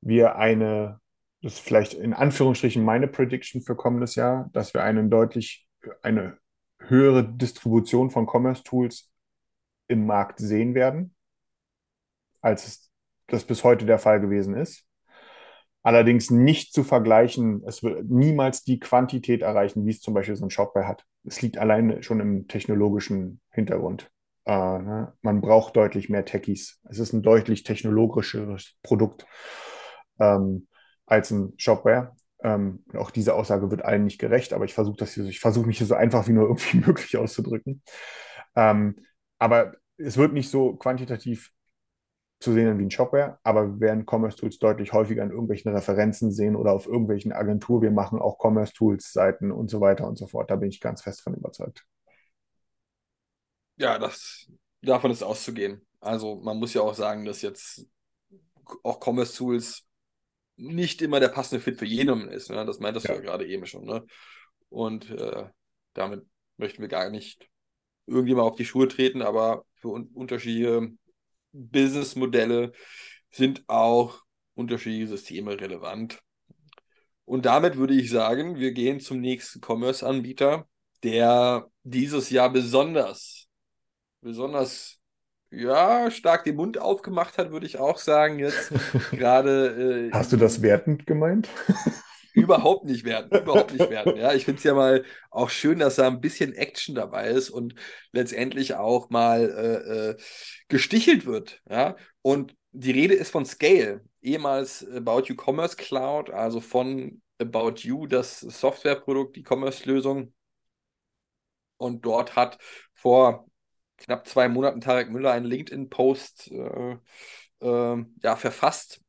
wir eine, das ist vielleicht in Anführungsstrichen meine Prediction für kommendes Jahr, dass wir einen deutlich, eine höhere Distribution von Commerce Tools im Markt sehen werden, als es das bis heute der Fall gewesen ist. Allerdings nicht zu vergleichen, es wird niemals die Quantität erreichen, wie es zum Beispiel so ein Shopware hat. Es liegt allein schon im technologischen Hintergrund. Äh, ne? Man braucht deutlich mehr Techies. Es ist ein deutlich technologischeres Produkt ähm, als ein Shopware. Ähm, auch diese Aussage wird allen nicht gerecht, aber ich versuche das hier, ich versuche mich hier so einfach wie nur irgendwie möglich auszudrücken. Ähm, aber es wird nicht so quantitativ zu sehen wie ein Shopware, aber wir werden Commerce Tools deutlich häufiger in irgendwelchen Referenzen sehen oder auf irgendwelchen Agenturen. Wir machen auch Commerce Tools Seiten und so weiter und so fort. Da bin ich ganz fest von überzeugt. Ja, das, davon ist auszugehen. Also man muss ja auch sagen, dass jetzt auch Commerce Tools nicht immer der passende Fit für jeden ist. Ne? Das meintest ja. du ja gerade eben schon. Ne? Und äh, damit möchten wir gar nicht irgendjemand auf die Schuhe treten, aber für un unterschiedliche Businessmodelle sind auch unterschiedliche Systeme relevant. Und damit würde ich sagen, wir gehen zum nächsten Commerce-Anbieter, der dieses Jahr besonders, besonders, ja, stark den Mund aufgemacht hat, würde ich auch sagen, jetzt gerade. Äh, Hast du das wertend gemeint? überhaupt nicht werden, überhaupt nicht werden. Ja, ich finde es ja mal auch schön, dass da ein bisschen Action dabei ist und letztendlich auch mal äh, äh, gestichelt wird. Ja, und die Rede ist von Scale, ehemals About You Commerce Cloud, also von About You, das Softwareprodukt, die Commerce-Lösung. Und dort hat vor knapp zwei Monaten Tarek Müller einen LinkedIn-Post äh, äh, ja, verfasst,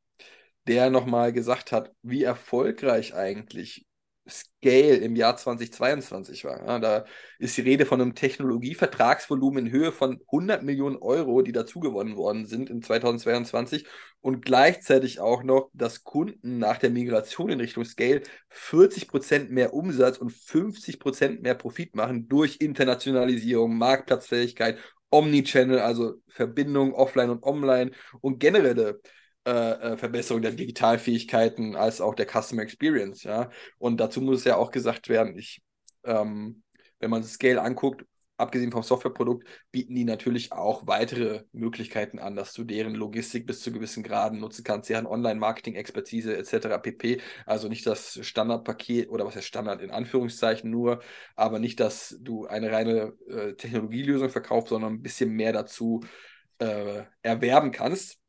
der nochmal gesagt hat, wie erfolgreich eigentlich Scale im Jahr 2022 war. Ja, da ist die Rede von einem Technologievertragsvolumen in Höhe von 100 Millionen Euro, die dazugewonnen worden sind in 2022 und gleichzeitig auch noch, dass Kunden nach der Migration in Richtung Scale 40 Prozent mehr Umsatz und 50 Prozent mehr Profit machen durch Internationalisierung, Marktplatzfähigkeit, Omnichannel, also Verbindung offline und online und generelle äh, äh, Verbesserung der Digitalfähigkeiten als auch der Customer Experience, ja. Und dazu muss ja auch gesagt werden, ich, ähm, wenn man Scale anguckt, abgesehen vom Softwareprodukt, bieten die natürlich auch weitere Möglichkeiten an, dass du deren Logistik bis zu gewissen Graden nutzen kannst, deren Online-Marketing-Expertise etc. pp. Also nicht das Standardpaket oder was heißt Standard in Anführungszeichen nur, aber nicht, dass du eine reine äh, Technologielösung verkaufst, sondern ein bisschen mehr dazu äh, erwerben kannst.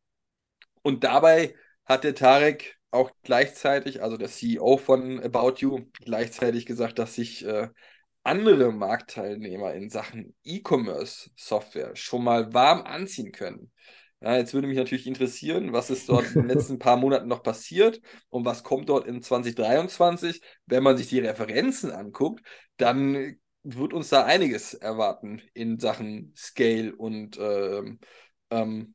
Und dabei hat der Tarek auch gleichzeitig, also der CEO von About You, gleichzeitig gesagt, dass sich äh, andere Marktteilnehmer in Sachen E-Commerce-Software schon mal warm anziehen können. Ja, jetzt würde mich natürlich interessieren, was ist dort in den letzten paar Monaten noch passiert und was kommt dort in 2023. Wenn man sich die Referenzen anguckt, dann wird uns da einiges erwarten in Sachen Scale und ähm, ähm,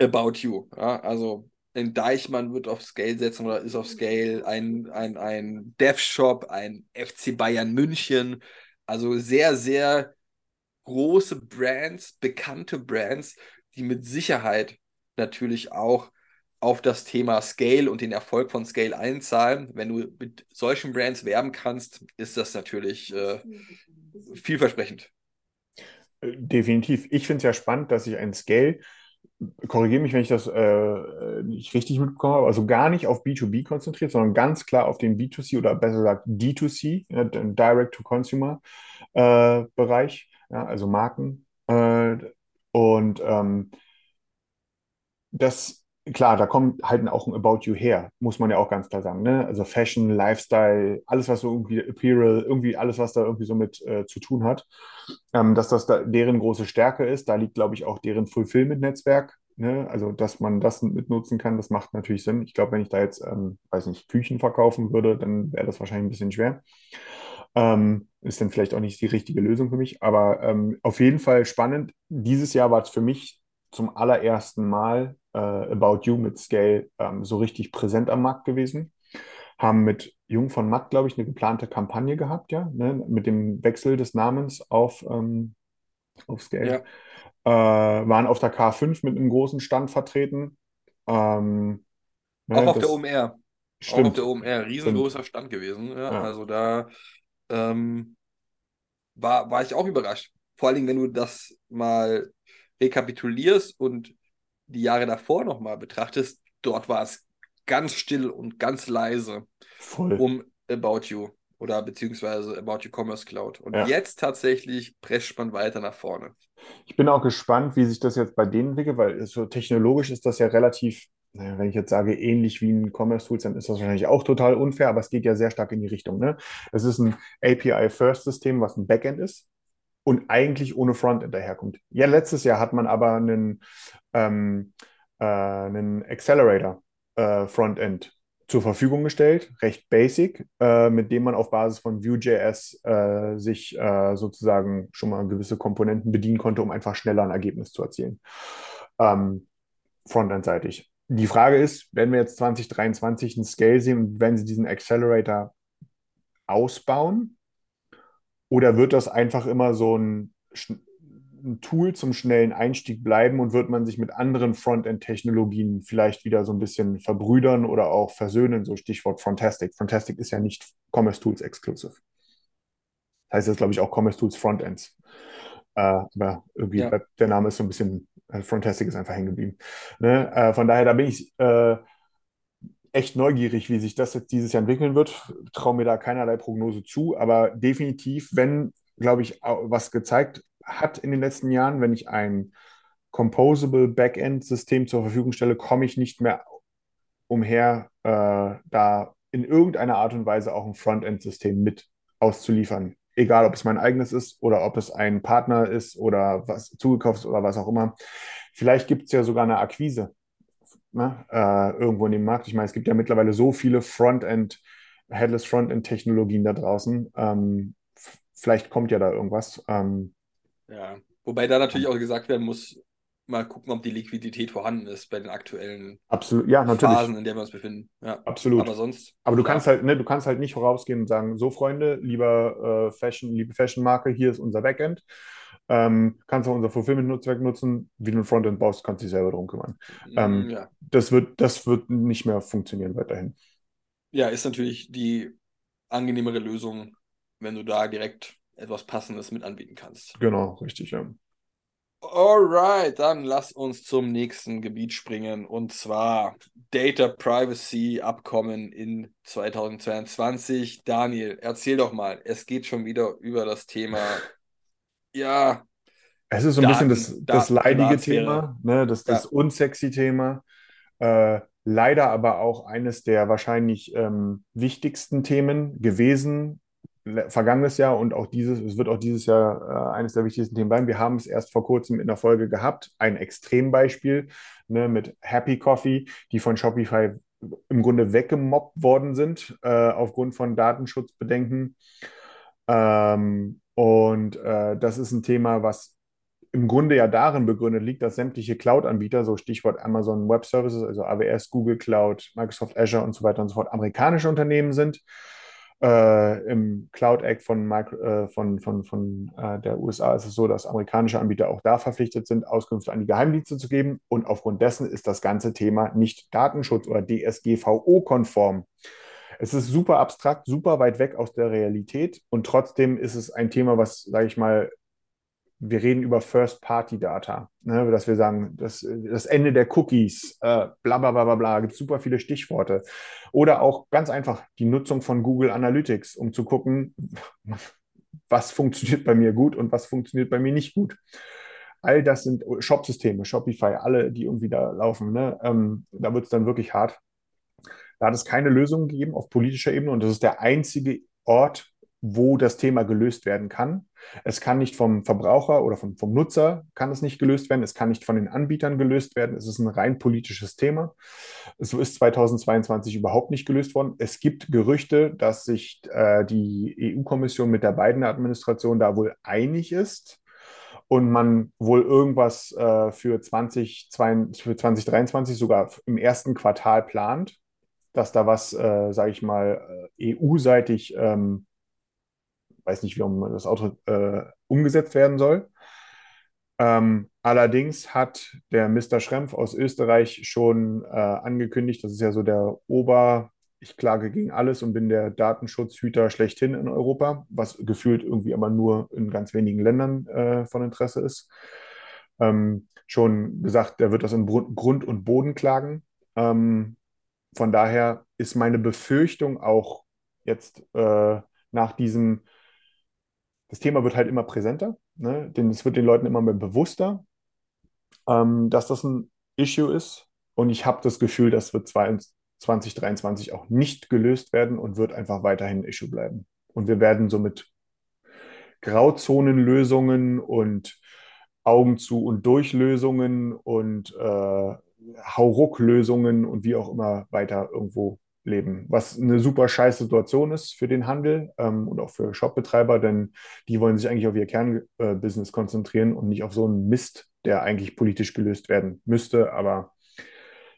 About You. Ja? Also ein Deichmann wird auf Scale setzen oder ist auf Scale, ein, ein, ein Dev-Shop, ein FC Bayern München. Also sehr, sehr große Brands, bekannte Brands, die mit Sicherheit natürlich auch auf das Thema Scale und den Erfolg von Scale einzahlen. Wenn du mit solchen Brands werben kannst, ist das natürlich äh, vielversprechend. Definitiv. Ich finde es ja spannend, dass sich ein Scale korrigiere mich, wenn ich das äh, nicht richtig mitbekomme habe, also gar nicht auf B2B konzentriert, sondern ganz klar auf den B2C oder besser gesagt D2C, äh, Direct-to-Consumer-Bereich, äh, ja, also Marken. Äh, und ähm, das, klar, da kommt halt auch ein About You her, muss man ja auch ganz klar sagen. Ne? Also Fashion, Lifestyle, alles, was so irgendwie Apparel, irgendwie alles, was da irgendwie so mit äh, zu tun hat ähm, dass das da deren große Stärke ist. Da liegt, glaube ich, auch deren Fulfillment-Netzwerk. Ne? Also, dass man das mitnutzen kann, das macht natürlich Sinn. Ich glaube, wenn ich da jetzt, ähm, weiß nicht, Küchen verkaufen würde, dann wäre das wahrscheinlich ein bisschen schwer. Ähm, ist dann vielleicht auch nicht die richtige Lösung für mich, aber ähm, auf jeden Fall spannend. Dieses Jahr war es für mich zum allerersten Mal äh, About You mit Scale ähm, so richtig präsent am Markt gewesen haben mit Jung von Matt, glaube ich, eine geplante Kampagne gehabt, ja, ne, mit dem Wechsel des Namens auf, ähm, auf Scale. Ja. Äh, waren auf der K5 mit einem großen Stand vertreten. Ähm, ne, auch auf das, der OMR. Stimmt. Auch auf der OMR. Riesengroßer Stand gewesen. Ja, ja. Also da ähm, war, war ich auch überrascht. Vor allen Dingen, wenn du das mal rekapitulierst und die Jahre davor nochmal betrachtest, dort war es ganz still und ganz leise Voll. um About You oder beziehungsweise About You Commerce Cloud. Und ja. jetzt tatsächlich prescht man weiter nach vorne. Ich bin auch gespannt, wie sich das jetzt bei denen entwickelt, weil so technologisch ist das ja relativ, wenn ich jetzt sage, ähnlich wie ein Commerce Tools, dann ist das wahrscheinlich auch total unfair, aber es geht ja sehr stark in die Richtung. Ne? Es ist ein API-First-System, was ein Backend ist und eigentlich ohne Frontend daherkommt. Ja, letztes Jahr hat man aber einen, ähm, äh, einen Accelerator äh, Frontend zur Verfügung gestellt, recht basic, äh, mit dem man auf Basis von Vue.js äh, sich äh, sozusagen schon mal gewisse Komponenten bedienen konnte, um einfach schneller ein Ergebnis zu erzielen. Ähm, Frontend-seitig. Die Frage ist, wenn wir jetzt 2023 einen Scale sehen und wenn sie diesen Accelerator ausbauen, oder wird das einfach immer so ein ein Tool zum schnellen Einstieg bleiben und wird man sich mit anderen Frontend-Technologien vielleicht wieder so ein bisschen verbrüdern oder auch versöhnen, so Stichwort Frontastic. Frontastic ist ja nicht Commerce Tools exclusive. Das heißt jetzt, glaube ich, auch Commerce Tools Frontends. Äh, aber irgendwie ja. der Name ist so ein bisschen, äh, Frontastic ist einfach hängen geblieben. Ne? Äh, von daher, da bin ich äh, echt neugierig, wie sich das jetzt dieses Jahr entwickeln wird. Traue mir da keinerlei Prognose zu, aber definitiv, wenn, glaube ich, was gezeigt hat in den letzten Jahren. Wenn ich ein Composable Backend-System zur Verfügung stelle, komme ich nicht mehr umher, äh, da in irgendeiner Art und Weise auch ein Frontend-System mit auszuliefern. Egal, ob es mein eigenes ist oder ob es ein Partner ist oder was zugekauft ist oder was auch immer. Vielleicht gibt es ja sogar eine Akquise ne, äh, irgendwo in dem Markt. Ich meine, es gibt ja mittlerweile so viele Frontend- Headless Frontend-Technologien da draußen. Ähm, vielleicht kommt ja da irgendwas. Ähm, ja, wobei da natürlich auch gesagt werden muss, mal gucken, ob die Liquidität vorhanden ist bei den aktuellen absolut, ja, natürlich. Phasen, in der wir uns befinden. Ja. Absolut. Aber sonst. Aber du kannst halt, ne, du kannst halt nicht vorausgehen und sagen, so Freunde, lieber äh, Fashion, liebe Fashion-Marke, hier ist unser Backend. Ähm, kannst du unser Fulfillment-Netzwerk nutzen, wie du ein Frontend baust, kannst du dich selber drum kümmern. Ähm, Mm, ja. das, wird, das wird nicht mehr funktionieren weiterhin. ja, ist natürlich die angenehmere Lösung, wenn du da direkt etwas Passendes mit anbieten kannst. Genau, richtig, ja. Alright, dann lass uns zum nächsten Gebiet springen und zwar Data Privacy Abkommen in 2022. Daniel, erzähl doch mal, es geht schon wieder über das Thema, ja, Es ist so ein bisschen das, Daten- das Daten- leidige. Thema, ne, das, das Ja. unsexy Thema. Äh, leider aber auch eines der wahrscheinlich ähm, wichtigsten Themen gewesen, vergangenes Jahr und auch dieses, es wird auch dieses Jahr äh, eines der wichtigsten Themen bleiben. Wir haben es erst vor kurzem in der Folge gehabt, ein Extrembeispiel ne, mit Happy Coffee, die von Shopify im Grunde weggemobbt worden sind äh, aufgrund von Datenschutzbedenken. Ähm, und äh, das ist ein Thema, was im Grunde ja darin begründet liegt, dass sämtliche Cloud-Anbieter, so Stichwort Amazon Web Services, also AWS, Google Cloud, Microsoft Azure und so weiter und so fort, amerikanische Unternehmen sind. Äh, Im Cloud Act von, Micro, äh, von, von, von äh, der USA ist es so, dass amerikanische Anbieter auch da verpflichtet sind, Auskünfte an die Geheimdienste zu geben. Und aufgrund dessen ist das ganze Thema nicht Datenschutz oder DSGVO-konform. Es ist super abstrakt, super weit weg aus der Realität und trotzdem ist es ein Thema, was, sage ich mal, wir reden über First-Party-Data, ne, dass wir sagen, das, das Ende der Cookies, äh, bla bla bla bla bla, gibt super viele Stichworte. Oder auch ganz einfach die Nutzung von Google Analytics, um zu gucken, was funktioniert bei mir gut und was funktioniert bei mir nicht gut. All das sind Shop-Systeme, Shopify, alle, die irgendwie da laufen. Ne? Ähm, da wird es dann wirklich hart. Da hat es keine Lösung gegeben auf politischer Ebene und das ist der einzige Ort, wo das Thema gelöst werden kann. Es kann nicht vom Verbraucher oder vom, vom Nutzer kann es nicht gelöst werden. Es kann nicht von den Anbietern gelöst werden. Es ist ein rein politisches Thema. So ist 2022 überhaupt nicht gelöst worden. Es gibt Gerüchte, dass sich äh, die EU-Kommission mit der Biden-Administration da wohl einig ist und man wohl irgendwas äh, für, 20, für 2023 sogar im ersten Quartal plant, dass da was, äh, sage ich mal, EU-seitig ähm, weiß nicht, wie das Auto äh, umgesetzt werden soll. Ähm, allerdings hat der Mr. Schrempf aus Österreich schon äh, angekündigt, das ist ja so der Ober, ich klage gegen alles und bin der Datenschutzhüter schlechthin in Europa, was gefühlt irgendwie aber nur in ganz wenigen Ländern äh, von Interesse ist. Ähm, schon gesagt, der wird das in Grund und Boden klagen. Ähm, von daher ist meine Befürchtung auch jetzt äh, nach diesem das Thema wird halt immer präsenter, ne? denn es wird den Leuten immer mehr bewusster, ähm, dass das ein Issue ist. Und ich habe das Gefühl, das wird 2023 auch nicht gelöst werden und wird einfach weiterhin ein Issue bleiben. Und wir werden somit Grauzonenlösungen und Augen zu und durch Lösungen und äh, Hauruck-Lösungen und wie auch immer weiter irgendwo leben, was eine super scheiß Situation ist für den Handel ähm, und auch für Shopbetreiber, denn die wollen sich eigentlich auf ihr Kernbusiness äh, konzentrieren und nicht auf so einen Mist, der eigentlich politisch gelöst werden müsste. Aber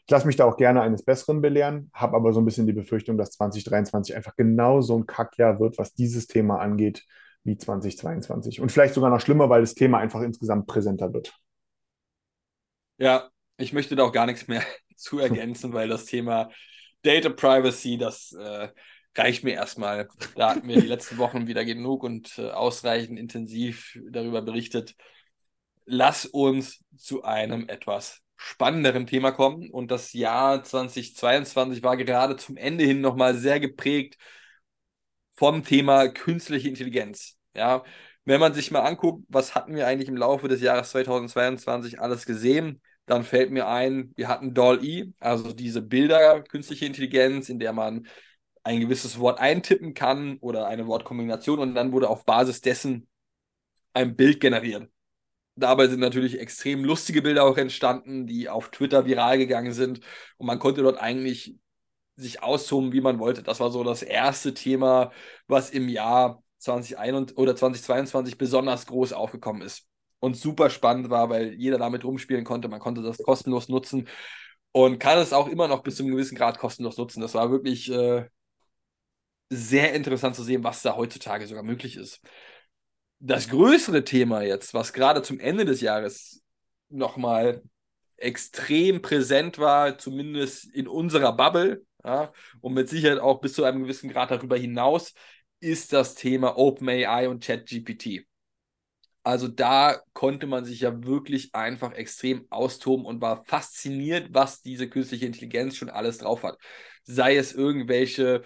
ich lasse mich da auch gerne eines Besseren belehren, habe aber so ein bisschen die Befürchtung, dass 2023 einfach genau so ein Kackjahr wird, was dieses Thema angeht, wie 2022. Und vielleicht sogar noch schlimmer, weil das Thema einfach insgesamt präsenter wird. Ja, ich möchte da auch gar nichts mehr zu ergänzen, weil das Thema Data Privacy, das äh, reicht mir erstmal. Da hatten wir die letzten Wochen wieder genug und äh, ausreichend intensiv darüber berichtet. Lass uns zu einem etwas spannenderen Thema kommen. Und das Jahr 2022 war gerade zum Ende hin nochmal sehr geprägt vom Thema künstliche Intelligenz. Ja, wenn man sich mal anguckt, was hatten wir eigentlich im Laufe des Jahres 2022 alles gesehen, dann fällt mir ein, wir hatten DALL-E, also diese Bilder, künstliche Intelligenz, in der man ein gewisses Wort eintippen kann oder eine Wortkombination und dann wurde auf Basis dessen ein Bild generiert. Dabei sind natürlich extrem lustige Bilder auch entstanden, die auf Twitter viral gegangen sind und man konnte dort eigentlich sich austoben, wie man wollte. Das war so das erste Thema, was im Jahr 2021 oder 2022 besonders groß aufgekommen ist und super spannend war, weil jeder damit rumspielen konnte. Man konnte das kostenlos nutzen und kann es auch immer noch bis zu einem gewissen Grad kostenlos nutzen. Das war wirklich äh, sehr interessant zu sehen, was da heutzutage sogar möglich ist. Das größere Thema jetzt, was gerade zum Ende des Jahres nochmal extrem präsent war, zumindest in unserer Bubble, ja, und mit Sicherheit auch bis zu einem gewissen Grad darüber hinaus, ist das Thema OpenAI und ChatGPT. Also da konnte man sich ja wirklich einfach extrem austoben und war fasziniert, was diese künstliche Intelligenz schon alles drauf hat. Sei es irgendwelche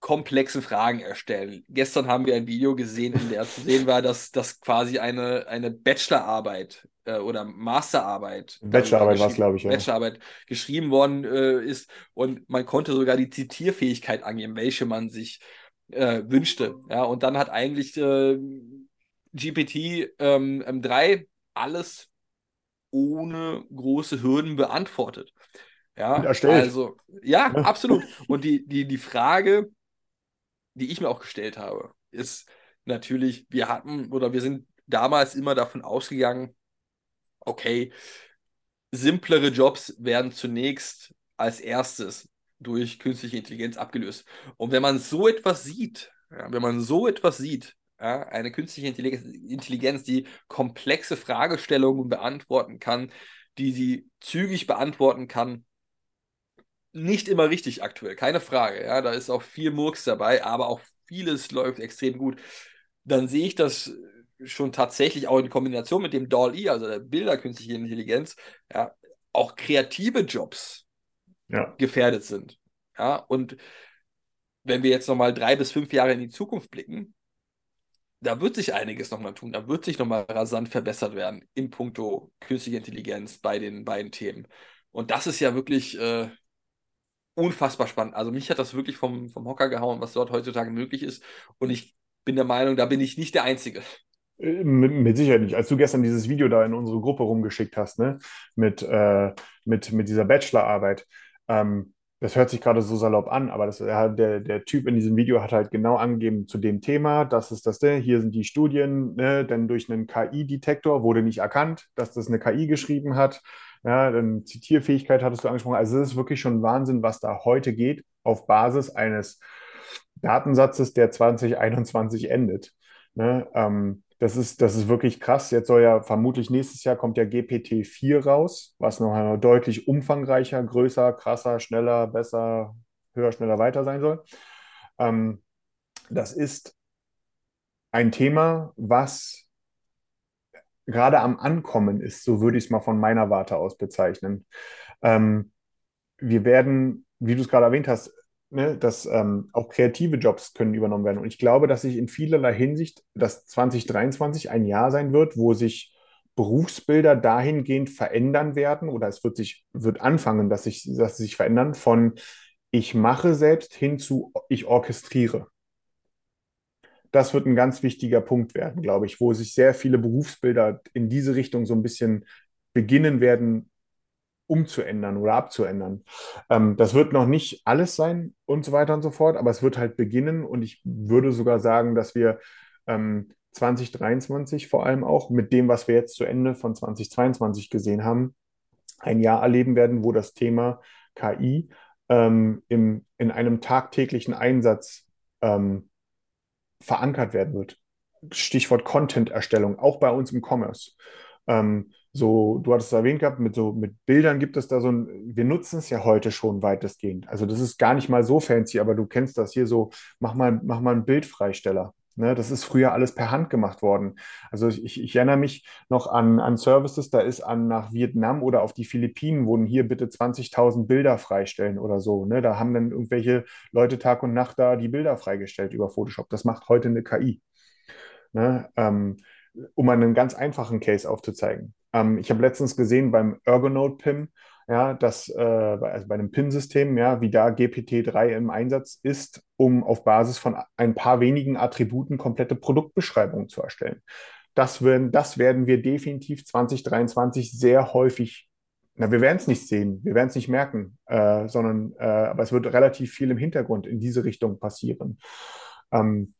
komplexen Fragen erstellen. Gestern haben wir ein Video gesehen, in der zu sehen war, dass das quasi eine, eine Bachelorarbeit äh, oder Masterarbeit. Bachelorarbeit war es, glaube ich, ja. Bachelorarbeit geschrieben worden äh, ist und man konnte sogar die Zitierfähigkeit angeben, welche man sich äh, wünschte. Ja, und dann hat eigentlich äh, GPT ähm, M3 alles ohne große Hürden beantwortet. Ja, also, ja, ja, absolut. Und die, die, die Frage, die ich mir auch gestellt habe, ist natürlich, wir hatten oder wir sind damals immer davon ausgegangen, okay, simplere Jobs werden zunächst als erstes durch künstliche Intelligenz abgelöst. Und wenn man so etwas sieht, ja, wenn man so etwas sieht, ja, eine künstliche Intelligenz, die komplexe Fragestellungen beantworten kann, die sie zügig beantworten kann, nicht immer richtig aktuell, keine Frage. Ja, da ist auch viel Murks dabei, aber auch vieles läuft extrem gut. Dann sehe ich das schon tatsächlich auch in Kombination mit dem DALL-E, also der Bilderkünstliche Intelligenz, ja, auch kreative Jobs ja. gefährdet sind. Ja, und wenn wir jetzt nochmal drei bis fünf Jahre in die Zukunft blicken, da wird sich einiges nochmal tun, da wird sich nochmal rasant verbessert werden im Punkto künstliche Intelligenz bei den beiden Themen. Und das ist ja wirklich äh, unfassbar spannend. Also mich hat das wirklich vom, vom Hocker gehauen, was dort heutzutage möglich ist. Und ich bin der Meinung, da bin ich nicht der Einzige. Äh, mit, mit, Sicherheit nicht. Als du gestern dieses Video da in unsere Gruppe rumgeschickt hast, ne, mit, äh, mit, mit dieser Bachelorarbeit, ähm, das hört sich gerade so salopp an, aber das, der, der Typ in diesem Video hat halt genau angegeben zu dem Thema, das ist das, ne, hier sind die Studien, ne, denn durch einen KI-Detektor wurde nicht erkannt, dass das eine KI geschrieben hat. Ja, dann Zitierfähigkeit hattest du angesprochen. Also es ist wirklich schon Wahnsinn, was da heute geht auf Basis eines Datensatzes, der 2021 endet. Ne, ähm, das ist, das ist wirklich krass. Jetzt soll ja vermutlich nächstes Jahr kommt ja GPT-4 raus, was noch deutlich umfangreicher, größer, krasser, schneller, besser, höher, schneller, weiter sein soll. Ähm, das ist ein Thema, was gerade am Ankommen ist, so würde ich es mal von meiner Warte aus bezeichnen. Ähm, wir werden, wie du es gerade erwähnt hast, ne, dass ähm, auch kreative Jobs können übernommen werden. Und ich glaube, dass sich in vielerlei Hinsicht, dass 2023 ein Jahr sein wird, wo sich Berufsbilder dahingehend verändern werden oder es wird sich wird anfangen, dass sich, dass sie sich verändern von ich mache selbst hin zu ich orchestriere. Das wird ein ganz wichtiger Punkt werden, glaube ich, wo sich sehr viele Berufsbilder in diese Richtung so ein bisschen beginnen werden umzuändern oder abzuändern. Ähm, das wird noch nicht alles sein und so weiter und so fort, aber es wird halt beginnen und ich würde sogar sagen, dass wir ähm, 2023 vor allem auch mit dem, was wir jetzt zu Ende von 2022 gesehen haben, ein Jahr erleben werden, wo das Thema KI ähm, im, in einem tagtäglichen Einsatz ähm, verankert werden wird. Stichwort Content-Erstellung, auch bei uns im Commerce. Ähm, so, du hattest es erwähnt gehabt, mit so mit Bildern gibt es da so ein, wir nutzen es ja heute schon weitestgehend. Also das ist gar nicht mal so fancy, aber du kennst das hier so, mach mal, mach mal einen Bildfreisteller. Ne, das ist früher alles per Hand gemacht worden. Also ich, ich erinnere mich noch an, an Services, da ist an nach Vietnam oder auf die Philippinen wurden hier bitte 20.000 Bilder freistellen oder so. Ne? Da haben dann irgendwelche Leute Tag und Nacht da die Bilder freigestellt über Photoshop. Das macht heute eine KI. Ne? Ähm, um einen ganz einfachen Case aufzuzeigen. Ähm, ich habe letztens gesehen beim Ergonote PIM, ja, dass äh, also bei einem PIM-System, ja, wie da GPT-3 im Einsatz ist, um auf Basis von ein paar wenigen Attributen komplette Produktbeschreibungen zu erstellen. Das werden, das werden wir definitiv 2023 sehr häufig na, wir werden es nicht sehen, wir werden es nicht merken, äh, sondern äh, aber es wird relativ viel im Hintergrund in diese Richtung passieren. Ähm,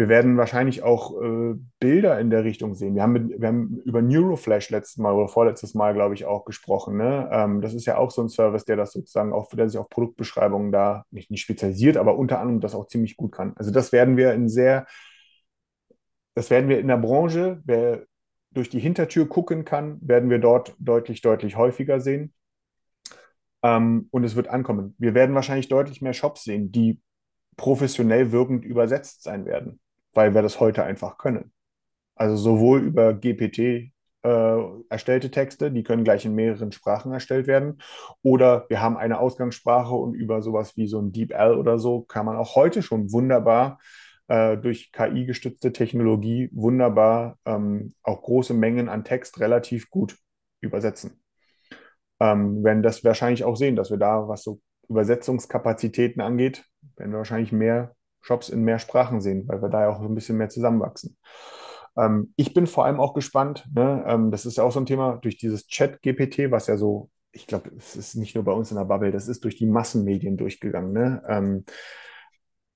wir werden wahrscheinlich auch äh, Bilder in der Richtung sehen. Wir haben, mit, wir haben über Neuroflash letztes Mal oder vorletztes Mal, glaube ich, auch gesprochen. Ne? Ähm, das ist ja auch so ein Service, der das sozusagen auch, der sich auf Produktbeschreibungen da nicht, nicht spezialisiert, aber unter anderem das auch ziemlich gut kann. Also das werden wir in sehr, das werden wir in der Branche, wer durch die Hintertür gucken kann, werden wir dort deutlich, deutlich häufiger sehen. Ähm, und es wird ankommen. Wir werden wahrscheinlich deutlich mehr Shops sehen, die professionell wirkend übersetzt sein werden weil wir das heute einfach können. Also sowohl über GPT äh, erstellte Texte, die können gleich in mehreren Sprachen erstellt werden, oder wir haben eine Ausgangssprache und über sowas wie so ein DeepL oder so kann man auch heute schon wunderbar äh, durch KI-gestützte Technologie wunderbar ähm, auch große Mengen an Text relativ gut übersetzen. Ähm, werden das wahrscheinlich auch sehen, dass wir da, was so Übersetzungskapazitäten angeht, werden wir wahrscheinlich mehr Shops in mehr Sprachen sehen, weil wir da ja auch ein bisschen mehr zusammenwachsen. Ähm, ich bin vor allem auch gespannt, ne? ähm, das ist ja auch so ein Thema durch dieses Chat-GPT, was ja so, ich glaube, es ist nicht nur bei uns in der Bubble, das ist durch die Massenmedien durchgegangen. Ne? Ähm,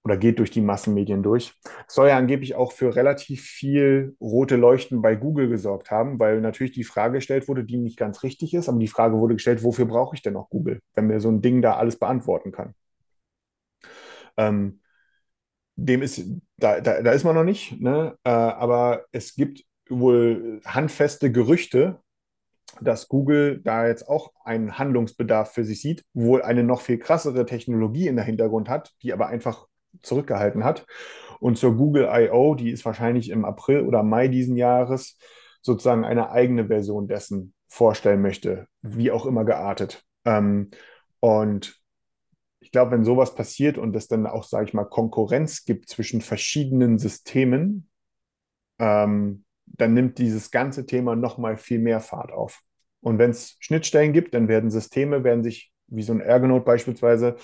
oder geht durch die Massenmedien durch. Soll ja angeblich auch für relativ viel rote Leuchten bei Google gesorgt haben, weil natürlich die Frage gestellt wurde, die nicht ganz richtig ist, aber die Frage wurde gestellt, wofür brauche ich denn noch Google, wenn mir so ein Ding da alles beantworten kann. Ähm, dem ist, da, da, da ist man noch nicht, ne? Äh, aber es gibt wohl handfeste Gerüchte, dass Google da jetzt auch einen Handlungsbedarf für sich sieht, wohl eine noch viel krassere Technologie in der Hintergrund hat, die aber einfach zurückgehalten hat. Und zur Google I.O., die ist wahrscheinlich im April oder Mai diesen Jahres sozusagen eine eigene Version dessen vorstellen möchte, wie auch immer geartet. Ähm, und glaube, wenn sowas passiert und es dann auch, sage ich mal, Konkurrenz gibt zwischen verschiedenen Systemen, ähm, dann nimmt dieses ganze Thema nochmal viel mehr Fahrt auf. Und wenn es Schnittstellen gibt, dann werden Systeme, werden sich, wie so ein Ergonote beispielsweise,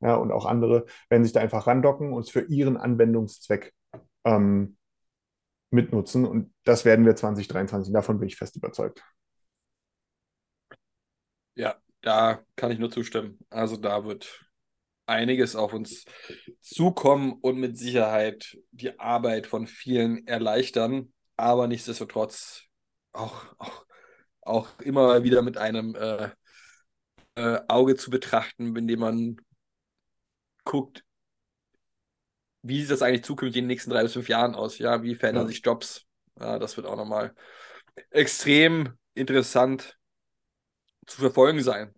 ja, und auch andere, werden sich da einfach randocken und es für ihren Anwendungszweck ähm, mitnutzen. Und das werden wir 2023. Davon bin ich fest überzeugt. Ja, da kann ich nur zustimmen. Also da wird einiges auf uns zukommen und mit Sicherheit die Arbeit von vielen erleichtern, aber nichtsdestotrotz auch, auch, auch immer wieder mit einem äh, äh, Auge zu betrachten, indem man guckt, wie sieht das eigentlich zukünftig in den nächsten drei bis fünf Jahren aus? Ja, wie verändern ja. sich Jobs? Ja, das wird auch nochmal extrem interessant zu verfolgen sein.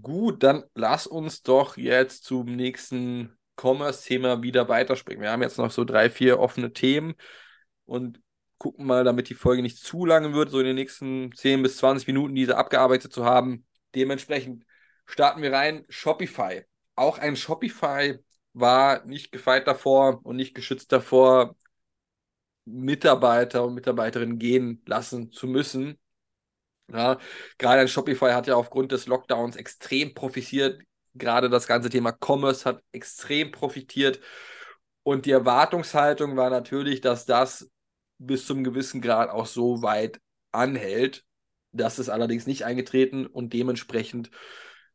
Gut, dann lass uns doch jetzt zum nächsten Commerce-Thema wieder weiterspringen. Wir haben jetzt noch so drei, vier offene Themen und gucken mal, damit die Folge nicht zu lange wird, so in den nächsten 10 bis 20 Minuten diese abgearbeitet zu haben. Dementsprechend starten wir rein. Shopify. Auch ein Shopify war nicht gefeit davor und nicht geschützt davor, Mitarbeiter und Mitarbeiterinnen gehen lassen zu müssen. Ja, gerade ein Shopify hat ja aufgrund des Lockdowns extrem profitiert. Gerade das ganze Thema Commerce hat extrem profitiert. Und die Erwartungshaltung war natürlich, dass das bis zum gewissen Grad auch so weit anhält. Das ist allerdings nicht eingetreten und dementsprechend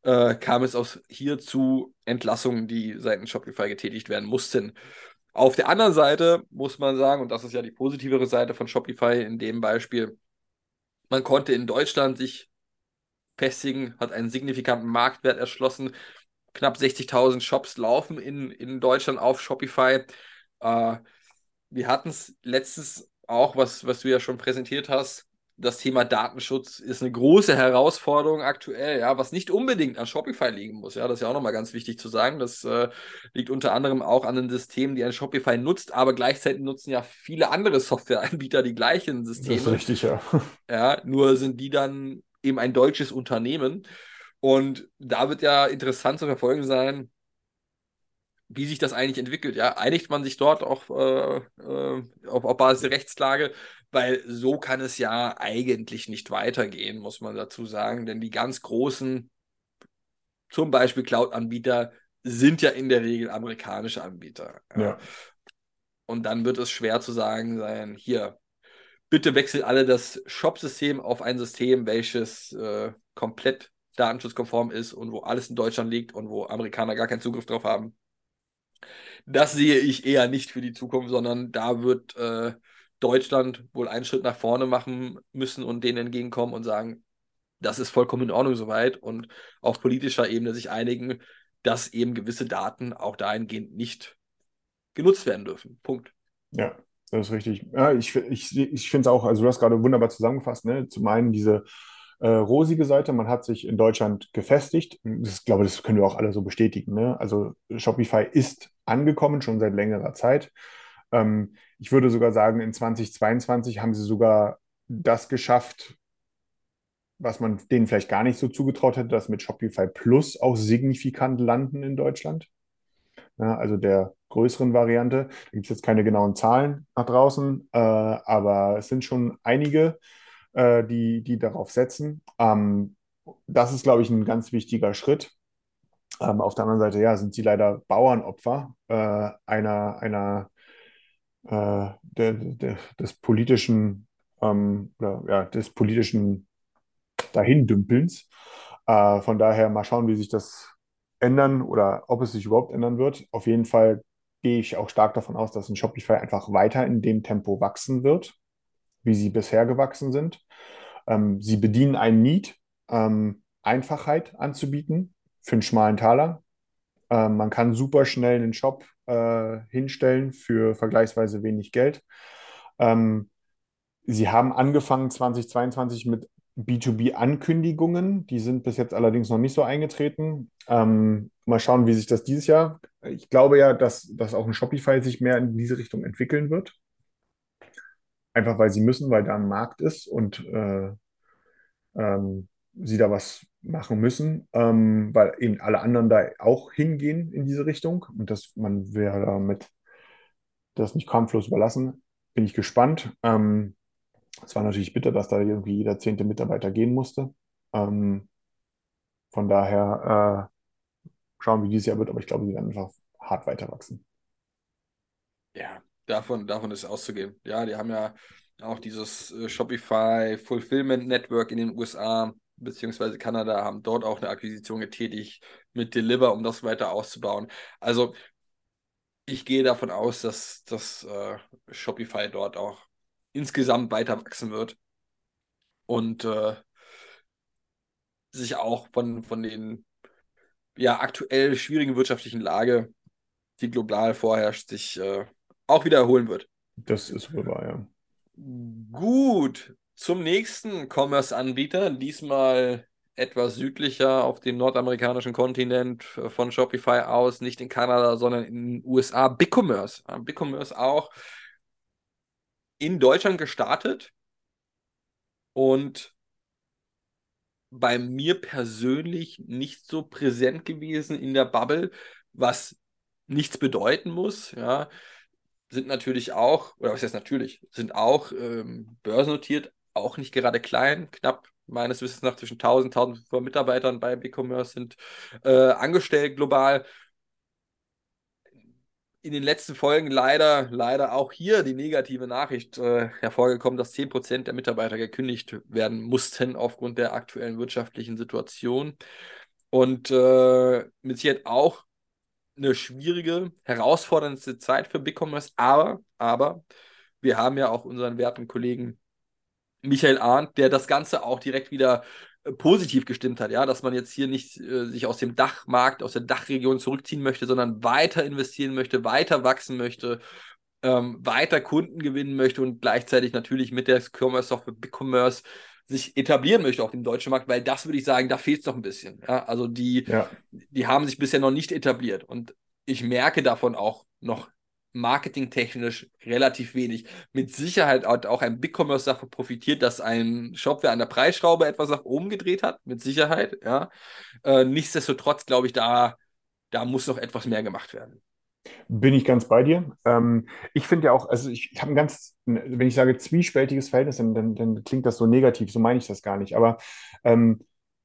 äh, kam es auch hier zu Entlassungen, die seitens Shopify getätigt werden mussten. Auf der anderen Seite muss man sagen, und das ist ja die positivere Seite von Shopify in dem Beispiel, man konnte in Deutschland sich festigen, hat einen signifikanten Marktwert erschlossen. Knapp 60.000 Shops laufen in, in Deutschland auf Shopify. Äh, wir hatten es letztens auch, was, was du ja schon präsentiert hast, das Thema Datenschutz ist eine große Herausforderung aktuell, ja, was nicht unbedingt an Shopify liegen muss. Ja, das ist ja auch nochmal ganz wichtig zu sagen. Das äh, liegt unter anderem auch an den Systemen, die ein Shopify nutzt, aber gleichzeitig nutzen ja viele andere Softwareanbieter die gleichen Systeme. Das ist richtig, ja. Ja, nur sind die dann eben ein deutsches Unternehmen. Und da wird ja interessant zu verfolgen sein, wie sich das eigentlich entwickelt. Ja, einigt man sich dort auch äh, äh, auf, auf Basis der Rechtslage, weil so kann es ja eigentlich nicht weitergehen, muss man dazu sagen, denn die ganz großen, zum Beispiel Cloud-Anbieter, sind ja in der Regel amerikanische Anbieter. Ja. Und dann wird es schwer zu sagen sein, hier, bitte wechselt alle das Shop-System auf ein System, welches äh, komplett datenschutzkonform ist und wo alles in Deutschland liegt und wo Amerikaner gar keinen Zugriff drauf haben. Das sehe ich eher nicht für die Zukunft, sondern da wird äh, Deutschland wohl einen Schritt nach vorne machen müssen und denen entgegenkommen und sagen, das ist vollkommen in Ordnung soweit und auf politischer Ebene sich einigen, dass eben gewisse Daten auch dahingehend nicht genutzt werden dürfen. Punkt. Ja, das ist richtig. Ja, ich ich, ich finde es auch, also du hast gerade wunderbar zusammengefasst, ne? Zum einen diese äh, rosige Seite, man hat sich in Deutschland gefestigt. Ich glaube, das können wir auch alle so bestätigen. Ne? Also Shopify ist angekommen, schon seit längerer Zeit. Ähm, ich würde sogar sagen, in 2022 haben sie sogar das geschafft, was man denen vielleicht gar nicht so zugetraut hätte, dass mit Shopify Plus auch signifikant landen in Deutschland. Ja, also der größeren Variante. Da gibt es jetzt keine genauen Zahlen nach draußen, äh, aber es sind schon einige, äh, die, die darauf setzen. Ähm, das ist, glaube ich, ein ganz wichtiger Schritt. Ähm, auf der anderen Seite, ja, sind sie leider Bauernopfer äh, einer, einer äh, der, der, des politischen, ähm, oder, ja, des politischen Dahindümpelns. Äh, von daher mal schauen, wie sich das ändern oder ob es sich überhaupt ändern wird. Auf jeden Fall gehe ich auch stark davon aus, dass ein Shopify einfach weiter in dem Tempo wachsen wird, wie sie bisher gewachsen sind. Ähm, sie bedienen ein Need, ähm, Einfachheit anzubieten für einen schmalen Taler. Ähm, man kann super schnell einen Shop äh, hinstellen für vergleichsweise wenig Geld. Ähm, sie haben angefangen 2022 mit B2B-Ankündigungen. Die sind bis jetzt allerdings noch nicht so eingetreten. Ähm, mal schauen, wie sich das dieses Jahr. Ich glaube ja, dass, dass auch ein Shopify sich mehr in diese Richtung entwickeln wird. Einfach weil sie müssen, weil da ein Markt ist und äh, ähm, sie da was machen müssen, ähm, weil eben alle anderen da auch hingehen in diese Richtung und dass man wäre damit das nicht kampflos überlassen. Bin ich gespannt. Ähm, es war natürlich bitter, dass da irgendwie jeder zehnte Mitarbeiter gehen musste. Ähm, von daher äh, schauen, wie dieses Jahr wird, aber ich glaube, sie werden einfach hart weiter wachsen. Ja, davon, davon ist auszugehen. Ja, die haben ja auch dieses äh, Shopify Fulfillment Network in den USA beziehungsweise Kanada haben dort auch eine Akquisition getätigt mit Deliver, um das weiter auszubauen. Also ich gehe davon aus, dass, dass äh, Shopify dort auch insgesamt weiter wachsen wird und äh, sich auch von, von den ja, aktuell schwierigen wirtschaftlichen Lage, die global vorherrscht, sich äh, auch wieder erholen wird. Das ist wohl wahr, ja. Gut, zum nächsten Commerce-Anbieter, diesmal etwas südlicher auf dem nordamerikanischen Kontinent äh, von Shopify aus, nicht in Kanada, sondern in den USA, BigCommerce. BigCommerce auch in Deutschland gestartet und bei mir persönlich nicht so präsent gewesen in der Bubble, was nichts bedeuten muss. Ja, sind natürlich auch, oder was heißt natürlich, sind auch ähm, börsennotiert, auch nicht gerade klein, knapp meines Wissens nach zwischen 1000 und 1500 Mitarbeitern bei BigCommerce sind äh, angestellt global in den letzten Folgen leider, leider auch hier die negative Nachricht äh, hervorgekommen, dass 10% der Mitarbeiter gekündigt werden mussten aufgrund der aktuellen wirtschaftlichen Situation. Und äh, mit Sicherheit auch eine schwierige, herausfordernde Zeit für BigCommerce, aber, aber wir haben ja auch unseren werten Kollegen Michael Arndt, der das Ganze auch direkt wieder äh, positiv gestimmt hat, ja, dass man jetzt hier nicht äh, sich aus dem Dachmarkt, aus der Dachregion zurückziehen möchte, sondern weiter investieren möchte, weiter wachsen möchte, ähm, weiter Kunden gewinnen möchte und gleichzeitig natürlich mit der Commerce Software BigCommerce sich etablieren möchte auf dem deutschen Markt, weil das würde ich sagen, da fehlt es noch ein bisschen. Ja? Also die, ja. die haben sich bisher noch nicht etabliert und ich merke davon auch noch marketingtechnisch relativ wenig. Mit Sicherheit hat auch ein Big-Commerce davon profitiert, dass ein Shopware an der Preisschraube etwas nach oben gedreht hat, mit Sicherheit, ja. Äh, nichtsdestotrotz glaube ich, da, da muss noch etwas mehr gemacht werden. Bin ich ganz bei dir. Ähm, ich finde ja auch, also ich, ich habe ein ganz, wenn ich sage zwiespältiges Verhältnis, dann, dann, dann, klingt das so negativ, so meine ich das gar nicht. Aber ähm,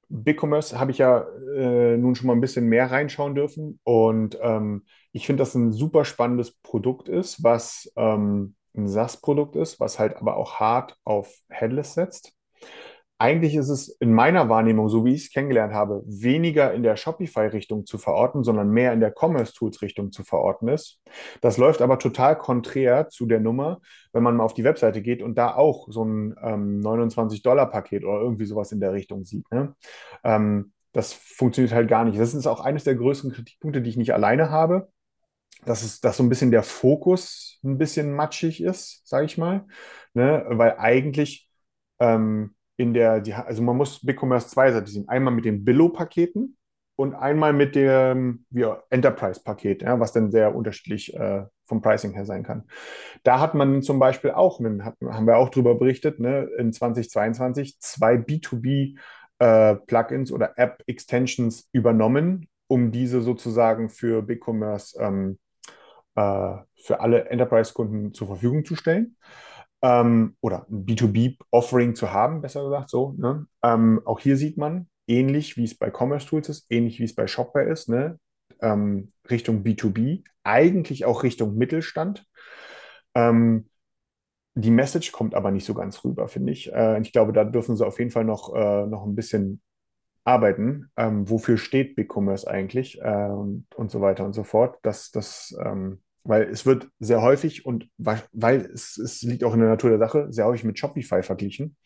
BigCommerce habe ich ja äh, nun schon mal ein bisschen mehr reinschauen dürfen und ähm, ich finde, dass ein super spannendes Produkt ist, was ähm, ein SaaS-Produkt ist, was halt aber auch hart auf Headless setzt. Eigentlich ist es in meiner Wahrnehmung, so wie ich es kennengelernt habe, weniger in der Shopify-Richtung zu verorten, sondern mehr in der Commerce-Tools-Richtung zu verorten ist. Das läuft aber total konträr zu der Nummer, wenn man mal auf die Webseite geht und da auch so ein ähm, 29-Dollar-Paket oder irgendwie sowas in der Richtung sieht. Ne? Ähm, das funktioniert halt gar nicht. Das ist auch eines der größten Kritikpunkte, die ich nicht alleine habe dass, es, dass so ein bisschen der Fokus ein bisschen matschig ist, sage ich mal. Ne? Weil eigentlich ähm, in der, die, also man muss BigCommerce zweiseitig sehen. Einmal mit den Billo-Paketen und einmal mit dem Enterprise-Paket, ja, was dann sehr unterschiedlich äh, vom Pricing her sein kann. Da hat man zum Beispiel auch, hat, haben wir auch darüber berichtet, ne, in 2022 zwei B2B äh, oder App-Extensions übernommen, um diese sozusagen für BigCommerce ähm, äh, für alle Enterprise-Kunden zur Verfügung zu stellen. Ähm, oder ein B2B-Offering zu haben, besser gesagt so. Ne? Ähm, auch hier sieht man, ähnlich wie es bei Commerce Tools ist, ähnlich wie es bei Shopware ist, ne? Ähm, Richtung B2B, eigentlich auch Richtung Mittelstand. Ähm, die Message kommt aber nicht so ganz rüber, finde ich. Äh, ich glaube, da dürfen sie auf jeden Fall noch, äh, noch ein bisschen arbeiten. Ähm, wofür steht BigCommerce eigentlich äh, und, und so weiter und so fort. Das, das, ähm, weil es wird sehr häufig und weil es, es liegt auch in der Natur der Sache, sehr häufig mit Shopify verglichen.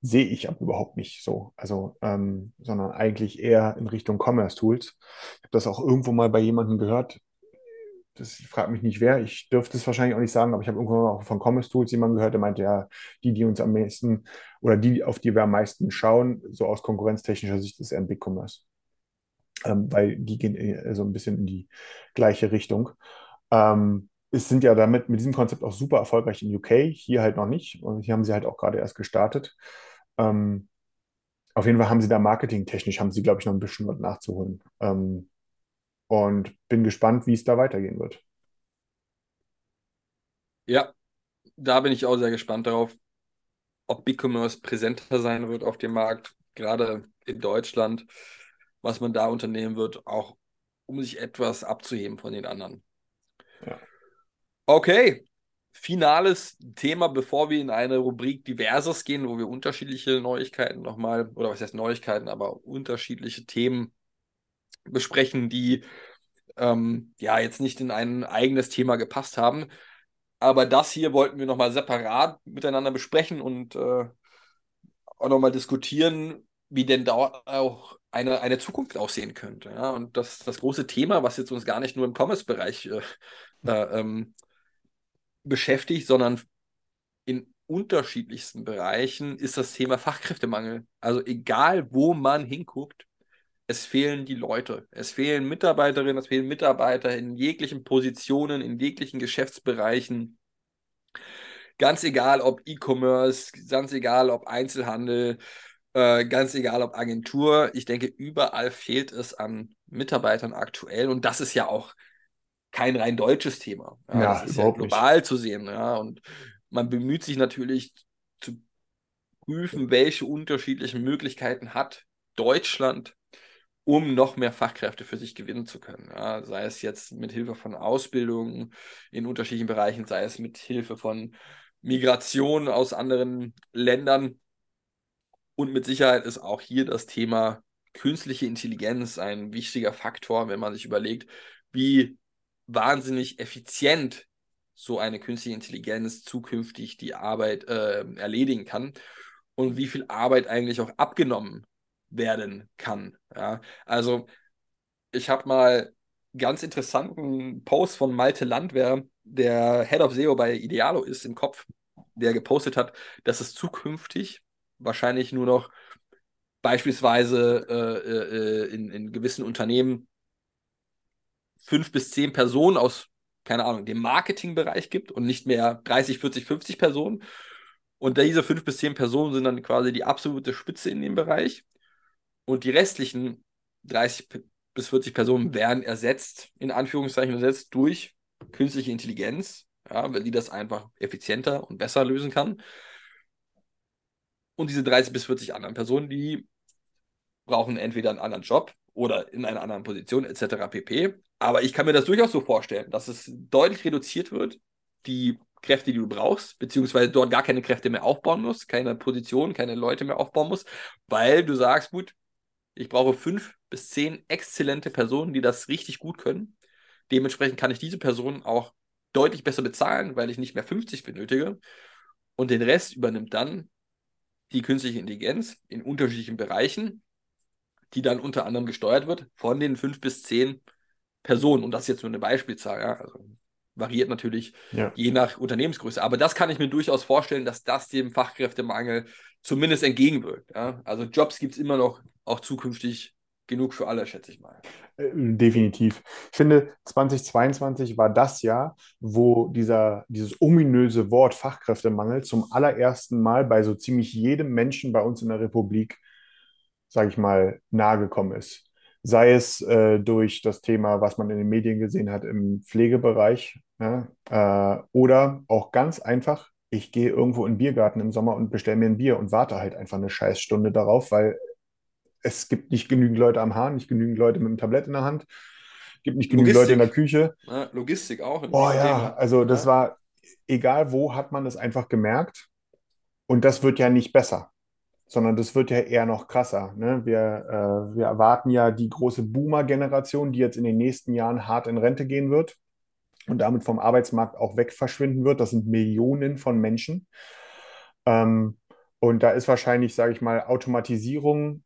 Sehe ich aber überhaupt nicht so. Also, ähm, sondern eigentlich eher in Richtung Commerce Tools. Ich habe das auch irgendwo mal bei jemandem gehört. Das fragt mich nicht wer. Ich dürfte es wahrscheinlich auch nicht sagen, aber ich habe irgendwo auch von Commerce Tools jemanden gehört, der meinte, ja, die, die uns am meisten oder die, auf die wir am meisten schauen, so aus konkurrenztechnischer Sicht, ist eher ein Big Commerce. Ähm, weil die gehen äh, so ein bisschen in die gleiche Richtung. Ähm, es sind ja damit mit diesem Konzept auch super erfolgreich in UK, hier halt noch nicht. Und hier haben sie halt auch gerade erst gestartet. Ähm, auf jeden Fall haben sie da marketingtechnisch, haben sie, glaube ich, noch ein bisschen was nachzuholen. Ähm, und bin gespannt, wie es da weitergehen wird. Ja, da bin ich auch sehr gespannt darauf, ob BigCommerce präsenter sein wird auf dem Markt, gerade in Deutschland, was man da unternehmen wird, auch um sich etwas abzuheben von den anderen. Ja. Okay, finales Thema, bevor wir in eine Rubrik Diverses gehen, wo wir unterschiedliche Neuigkeiten nochmal, oder was heißt Neuigkeiten, aber unterschiedliche Themen besprechen, die ähm, ja jetzt nicht in ein eigenes Thema gepasst haben. Aber das hier wollten wir nochmal separat miteinander besprechen und äh, auch nochmal diskutieren, wie denn da auch eine, eine Zukunft aussehen könnte. Ja? Und das, das große Thema, was jetzt uns gar nicht nur im Commerce-Bereich äh, äh, ähm, beschäftigt, sondern in unterschiedlichsten Bereichen ist das Thema Fachkräftemangel. Also egal, wo man hinguckt, es fehlen die Leute. Es fehlen Mitarbeiterinnen, es fehlen Mitarbeiter in jeglichen Positionen, in jeglichen Geschäftsbereichen. Ganz egal, ob E-Commerce, ganz egal, ob Einzelhandel, äh, ganz egal, ob Agentur. Ich denke, überall fehlt es an Mitarbeitern aktuell. Und das ist ja auch kein rein deutsches Thema. Ja, ja das ist ja global nicht. zu sehen. Ja, und man bemüht sich natürlich zu prüfen, welche unterschiedlichen Möglichkeiten hat Deutschland, um noch mehr Fachkräfte für sich gewinnen zu können. Ja, sei es jetzt mit Hilfe von Ausbildung in unterschiedlichen Bereichen, sei es mit Hilfe von Migration aus anderen Ländern. Und mit Sicherheit ist auch hier das Thema künstliche Intelligenz ein wichtiger Faktor, wenn man sich überlegt, wie wahnsinnig effizient so eine künstliche Intelligenz zukünftig die Arbeit äh, erledigen kann und wie viel Arbeit eigentlich auch abgenommen werden kann. Ja? Also ich habe mal ganz interessanten Post von Malte Landwehr, der Head of SEO bei Idealo ist, im Kopf, der gepostet hat, dass es zukünftig wahrscheinlich nur noch beispielsweise äh, äh, in, in gewissen Unternehmen fünf bis zehn Personen aus, keine Ahnung, dem Marketingbereich gibt und nicht mehr 30, 40, 50 Personen. Und diese fünf bis zehn Personen sind dann quasi die absolute Spitze in dem Bereich. Und die restlichen 30 bis 40 Personen werden ersetzt, in Anführungszeichen ersetzt, durch künstliche Intelligenz, ja, weil die das einfach effizienter und besser lösen kann. Und diese 30 bis 40 anderen Personen, die brauchen entweder einen anderen Job oder in einer anderen Position etc. pp. Aber ich kann mir das durchaus so vorstellen, dass es deutlich reduziert wird, die Kräfte, die du brauchst, beziehungsweise dort gar keine Kräfte mehr aufbauen musst, keine Position, keine Leute mehr aufbauen musst, weil du sagst, gut, ich brauche fünf bis zehn exzellente Personen, die das richtig gut können. Dementsprechend kann ich diese Personen auch deutlich besser bezahlen, weil ich nicht mehr 50 benötige. Und den Rest übernimmt dann die künstliche Intelligenz in unterschiedlichen Bereichen, die dann unter anderem gesteuert wird von den fünf bis zehn Personen. Und das ist jetzt nur eine Beispielzahl. Ja? Also variiert natürlich Ja. je nach Unternehmensgröße. Aber das kann ich mir durchaus vorstellen, dass das dem Fachkräftemangel zumindest entgegenwirkt. Ja? Also Jobs gibt es immer noch, auch zukünftig genug für alle, schätze ich mal. Äh, Definitiv. Ich finde, 2022 war das Jahr, wo dieser, dieses ominöse Wort Fachkräftemangel zum allerersten Mal bei so ziemlich jedem Menschen bei uns in der Republik, sage ich mal, nahegekommen ist. Sei es äh, durch das Thema, was man in den Medien gesehen hat im Pflegebereich, ja, äh, oder auch ganz einfach, ich gehe irgendwo in den Biergarten im Sommer und bestelle mir ein Bier und warte halt einfach eine Scheißstunde darauf, weil es gibt nicht genügend Leute am Hahn, nicht genügend Leute mit einem Tablett in der Hand, gibt nicht genügend Leute in der Küche. Ja, Logistik auch. Boah, ja, also das Ja. war, egal wo, hat man es einfach gemerkt. Und das wird ja nicht besser, sondern das wird ja eher noch krasser. Ne? Wir, äh, wir erwarten ja die große Boomer-Generation, die jetzt in den nächsten Jahren hart in Rente gehen wird und damit vom Arbeitsmarkt auch weg verschwinden wird. Das sind Millionen von Menschen. Ähm, und da ist wahrscheinlich, sage ich mal, Automatisierung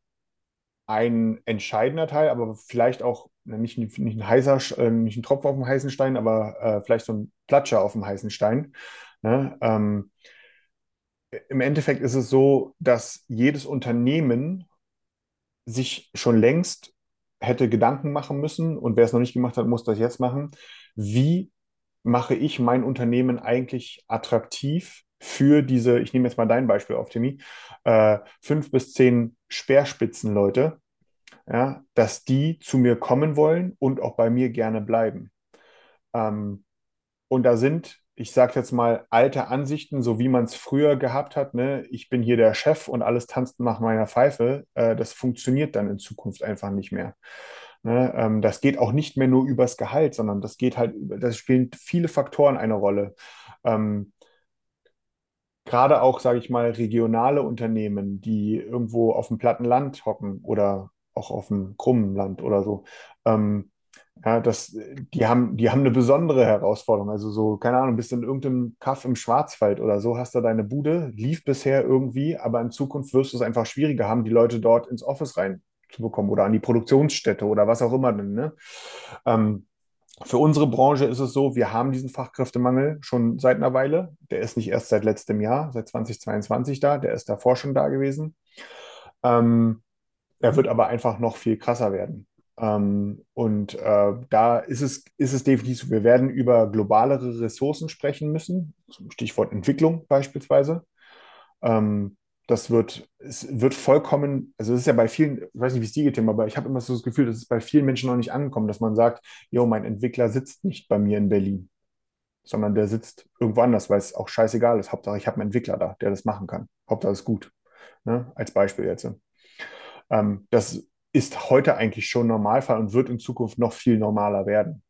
ein entscheidender Teil, aber vielleicht auch na, nicht, nicht ein heißer, äh, nicht ein Tropfen auf dem heißen Stein, aber äh, vielleicht so ein Platscher auf dem heißen Stein. Ne? Ähm, im Endeffekt ist es so, dass jedes Unternehmen sich schon längst hätte Gedanken machen müssen und wer es noch nicht gemacht hat, muss das jetzt machen. Wie mache ich mein Unternehmen eigentlich attraktiv für diese, ich nehme jetzt mal dein Beispiel auf, Timmy, äh, fünf bis zehn Speerspitzenleute, ja, dass die zu mir kommen wollen und auch bei mir gerne bleiben. Ähm, und da sind, ich sage jetzt mal, alte Ansichten, so wie man es früher gehabt hat, ne? Ich bin hier der Chef und alles tanzt nach meiner Pfeife, äh, das funktioniert dann in Zukunft einfach nicht mehr. Ne? Ähm, das geht auch nicht mehr nur übers Gehalt, sondern das geht halt, das spielen viele Faktoren eine Rolle. Ähm, gerade auch, sage ich mal, regionale Unternehmen, die irgendwo auf dem platten Land hocken oder auch auf dem krummen Land oder so. Ähm, ja, das, die haben, die haben eine besondere Herausforderung. Also so, keine Ahnung, bist in irgendeinem Kaff im Schwarzwald oder so, hast da deine Bude, lief bisher irgendwie, aber in Zukunft wirst du es einfach schwieriger haben, die Leute dort ins Office reinzubekommen oder an die Produktionsstätte oder was auch immer denn, ne? Ähm, für unsere Branche ist es so, wir haben diesen Fachkräftemangel schon seit einer Weile. Der ist nicht erst seit letztem Jahr, seit 2022 da, der ist davor schon da gewesen. Ähm, er wird aber einfach noch viel krasser werden. Ähm, und äh, da ist es, ist es definitiv so, wir werden über globalere Ressourcen sprechen müssen, Stichwort Entwicklung beispielsweise. Ähm, das wird, es wird vollkommen, also es ist ja bei vielen, ich weiß nicht, wie es dir geht, Tim, aber ich habe immer so das Gefühl, das ist bei vielen Menschen noch nicht angekommen, dass man sagt, jo, mein Entwickler sitzt nicht bei mir in Berlin, sondern der sitzt irgendwo anders, weil es auch scheißegal ist. Hauptsache, ich habe einen Entwickler da, der das machen kann. Hauptsache, es ist gut. Ne? Als Beispiel jetzt. Ähm, das ist heute eigentlich schon Normalfall und wird in Zukunft noch viel normaler werden.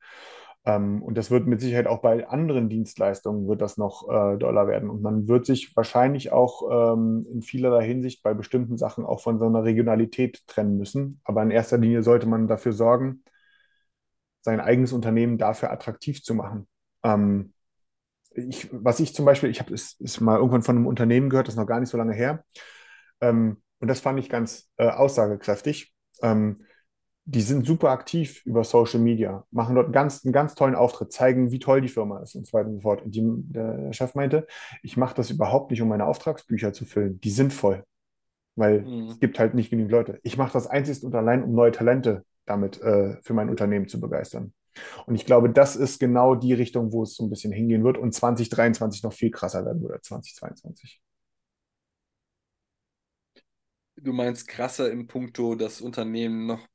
Ähm, und das wird mit Sicherheit auch bei anderen Dienstleistungen wird das noch äh, doller werden. Und man wird sich wahrscheinlich auch ähm, in vielerlei Hinsicht bei bestimmten Sachen auch von so einer Regionalität trennen müssen. Aber in erster Linie sollte man dafür sorgen, sein eigenes Unternehmen dafür attraktiv zu machen. Ähm, ich, was ich zum Beispiel, ich habe es ist mal irgendwann von einem Unternehmen gehört, das ist noch gar nicht so lange her. Ähm, und das fand ich ganz äh, aussagekräftig. Ähm, die sind super aktiv über Social Media, machen dort ganz, einen ganz tollen Auftritt, zeigen, wie toll die Firma ist und so weiter und so fort. Und die, der Chef meinte, ich mache das überhaupt nicht, um meine Auftragsbücher zu füllen. Die sind voll, weil Mhm. es gibt halt nicht genügend Leute. Ich mache das einzig und allein, um neue Talente damit äh, für mein Unternehmen zu begeistern. Und ich glaube, das ist genau die Richtung, wo es so ein bisschen hingehen wird und 2023 noch viel krasser werden wird als 2022. Du meinst krasser im Punkto, dass Unternehmen noch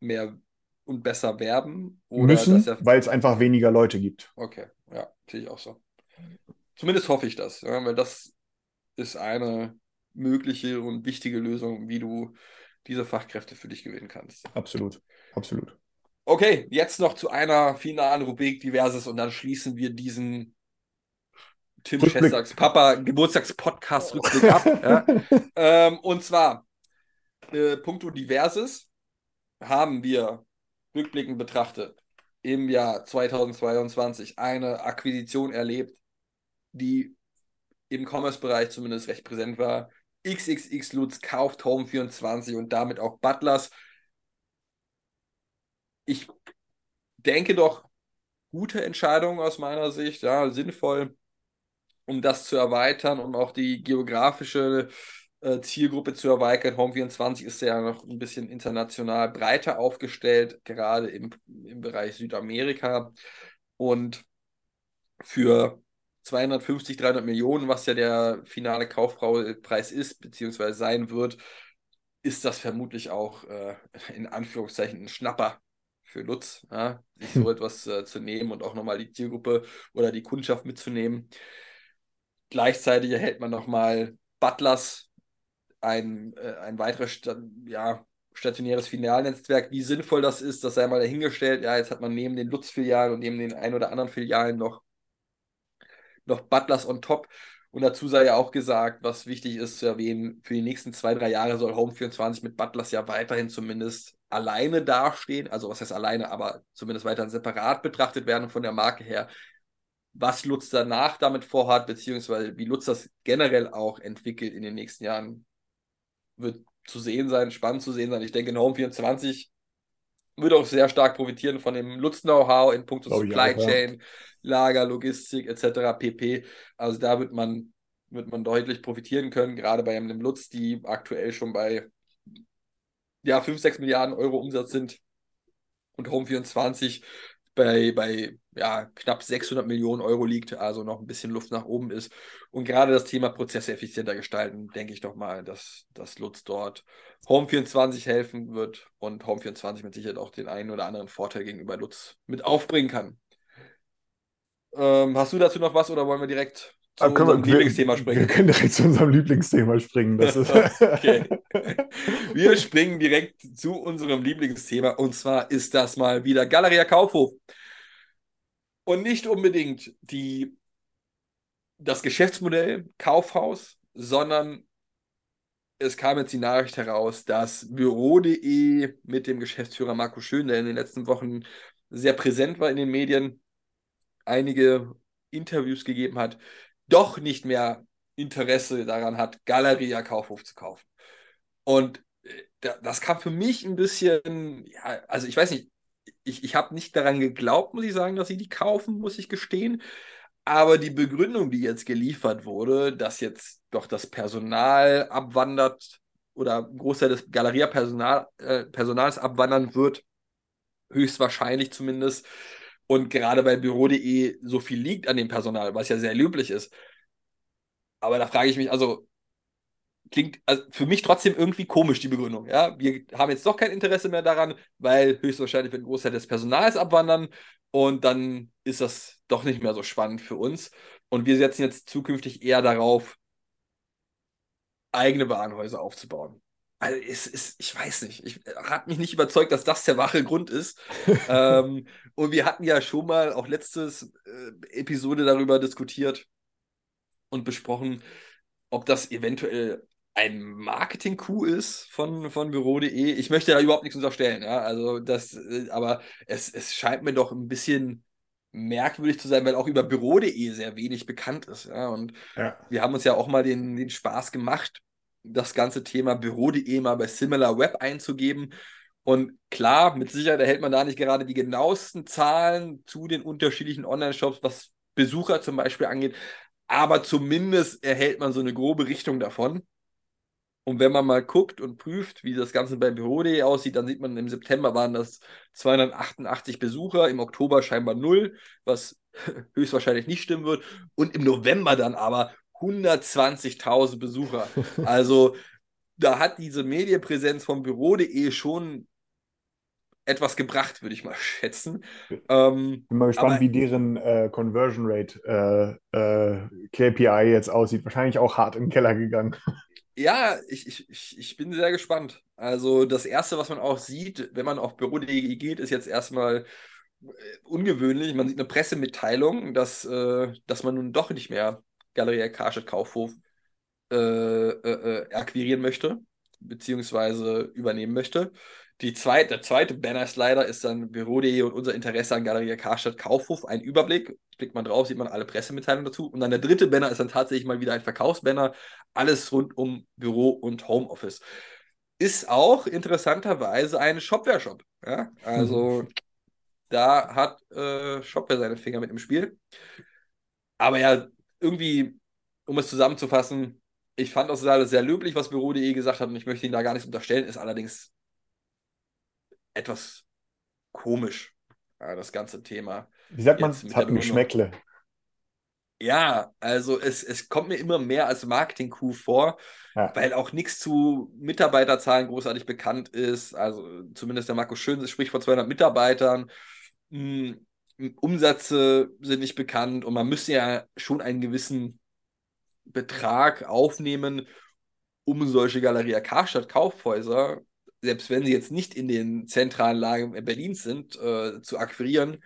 mehr und besser werben? Müssen, er weil es einfach weniger Leute gibt. Okay, ja, sehe ich auch so. Zumindest hoffe ich das, ja, weil das ist eine mögliche und wichtige Lösung, wie du diese Fachkräfte für dich gewinnen kannst. Absolut, absolut. Okay, jetzt noch zu einer finalen Rubrik Diverses und dann schließen wir diesen Tim. Schestacks Papa Geburtstagspodcast Rückblick ab. Ja. Ähm, und zwar, äh, puncto Diverses haben wir rückblickend betrachtet im Jahr 2022 eine Akquisition erlebt, die im Commerce-Bereich zumindest recht präsent war. XXX Lutz kauft Home24 und damit auch Butlers. Ich denke doch, gute Entscheidung aus meiner Sicht, ja, sinnvoll, um das zu erweitern, um auch die geografische äh, Zielgruppe zu erweitern. Home24 ist ja noch ein bisschen international breiter aufgestellt, gerade im, im Bereich Südamerika. Und für 250, 300 Millionen, was ja der finale Kaufpreis ist, beziehungsweise sein wird, ist das vermutlich auch äh, in Anführungszeichen ein Schnapper für Lutz, ja, sich so etwas äh, zu nehmen und auch nochmal die Zielgruppe oder die Kundschaft mitzunehmen. Gleichzeitig erhält man nochmal Butlers, ein, äh, ein weiteres Sta ja, stationäres Filialnetzwerk. Wie sinnvoll das ist, das sei mal dahingestellt. Ja, jetzt hat man neben den Lutz-Filialen und neben den ein oder anderen Filialen noch, noch Butlers on top. Und dazu sei ja auch gesagt, was wichtig ist zu erwähnen, für die nächsten zwei, drei Jahre soll Home24 mit Butlers ja weiterhin zumindest alleine dastehen. Also was heißt alleine, aber zumindest weiterhin separat betrachtet werden von der Marke her. Was Lutz danach damit vorhat, beziehungsweise wie Lutz das generell auch entwickelt in den nächsten Jahren, wird zu sehen sein, spannend zu sehen sein. Ich denke, in Home24 wird auch sehr stark profitieren von dem Lutz-Know-how in puncto ich Supply ja. Chain, Lager, Logistik etc. pp. Also da wird man, wird man deutlich profitieren können, gerade bei einem Lutz, die aktuell schon bei ja, 5, 6 Milliarden Euro Umsatz sind und Home24 bei, bei ja, knapp 600 Millionen Euro liegt, also noch ein bisschen Luft nach oben ist. Und gerade das Thema Prozesse effizienter gestalten, denke ich doch mal, dass, dass Lutz dort Home24 helfen wird und Home24 mit Sicherheit auch den einen oder anderen Vorteil gegenüber Lutz mit aufbringen kann. Ähm, hast du dazu noch was oder wollen wir direkt zu Ah, können wir- unserem Lieblingsthema springen? Wir können direkt zu unserem Lieblingsthema springen. Okay. Wir springen direkt zu unserem Lieblingsthema und zwar ist das mal wieder Galeria Kaufhof. Und nicht unbedingt die, das Geschäftsmodell Kaufhaus, sondern es kam jetzt die Nachricht heraus, dass Büro.de mit dem Geschäftsführer Marco Schön, der in den letzten Wochen sehr präsent war in den Medien, einige Interviews gegeben hat, doch nicht mehr Interesse daran hat, Galeria Kaufhof zu kaufen. Und äh, da- das kam für mich ein bisschen, ja, also ich weiß nicht, ich, ich habe nicht daran geglaubt, muss ich sagen, dass sie die kaufen, muss ich gestehen. Aber die Begründung, die jetzt geliefert wurde, dass jetzt doch das Personal abwandert oder Großteil des Galeria-Personal, äh, abwandern wird, höchstwahrscheinlich zumindest, und gerade bei Büro.de so viel liegt an dem Personal, was ja sehr löblich ist. Aber da frage ich mich, also klingt also für mich trotzdem irgendwie komisch, die Begründung. Ja? Wir haben jetzt doch kein Interesse mehr daran, weil höchstwahrscheinlich wird ein Großteil des Personals abwandern und dann ist das doch nicht mehr so spannend für uns. Und wir setzen jetzt zukünftig eher darauf, eigene Warenhäuser aufzubauen. Also es ist, ich weiß nicht, ich hat mich nicht überzeugt, dass das der wahre Grund ist. ähm, und wir hatten ja schon mal auch letztes äh, Episode darüber diskutiert und besprochen, ob das eventuell ein Marketing-Coup ist von, von Büro.de. Ich möchte da überhaupt nichts unterstellen, ja. Also das, äh, aber es, es scheint mir doch ein bisschen merkwürdig zu sein, weil auch über Büro.de sehr wenig bekannt ist, ja. Und ja. wir haben uns ja auch mal den, den Spaß gemacht, das ganze Thema Büro.de mal bei SimilarWeb einzugeben. Und klar, mit Sicherheit erhält man da nicht gerade die genauesten Zahlen zu den unterschiedlichen Online-Shops, was Besucher zum Beispiel angeht. Aber zumindest erhält man so eine grobe Richtung davon. Und wenn man mal guckt und prüft, wie das Ganze bei Büro.de aussieht, dann sieht man, im September waren das 288 Besucher, im Oktober scheinbar null, was höchstwahrscheinlich nicht stimmen wird. Und im November dann aber 120.000 Besucher. Also da hat diese Medienpräsenz vom Büro.de schon etwas gebracht, würde ich mal schätzen. Ähm, Bin mal gespannt, aber- wie deren äh, Conversion Rate äh, äh, KPI jetzt aussieht. Wahrscheinlich auch hart in den Keller gegangen. Ja, ich, ich, ich, bin sehr gespannt. Also das Erste, was man auch sieht, wenn man auf Büro.de geht, ist jetzt erstmal äh, ungewöhnlich. Man sieht eine Pressemitteilung, dass, äh, dass man nun doch nicht mehr Galeria Karstadt Kaufhof äh, äh, äh, akquirieren möchte, beziehungsweise übernehmen möchte. Die zweite, der zweite Banner-Slider ist dann Büro.de und unser Interesse an Galeria Karstadt Kaufhof. Ein Überblick. Klickt man drauf, sieht man alle Pressemitteilungen dazu. Und dann der dritte Banner ist dann tatsächlich mal wieder ein Verkaufsbanner. Alles rund um Büro und Homeoffice. Ist auch interessanterweise ein Shopware-Shop. Ja? Also da hat äh, Shopware seine Finger mit im Spiel. Aber ja, irgendwie, um es zusammenzufassen, ich fand das alles sehr löblich, was Büro.de gesagt hat und ich möchte ihn da gar nichts unterstellen, ist allerdings etwas komisch, ja, das ganze Thema. Wie sagt man, es hat ein Geschmäckle. Ja, also es, es kommt mir immer mehr als Marketing-Coup vor, ja. weil auch nichts zu Mitarbeiterzahlen großartig bekannt ist. Also zumindest der Markus Schön spricht von 200 Mitarbeitern. Hm, Umsätze sind nicht bekannt und man müsste ja schon einen gewissen Betrag aufnehmen, um solche Galeria Karstadt Kaufhäuser selbst wenn sie jetzt nicht in den zentralen Lagen Berlins sind, äh, zu akquirieren.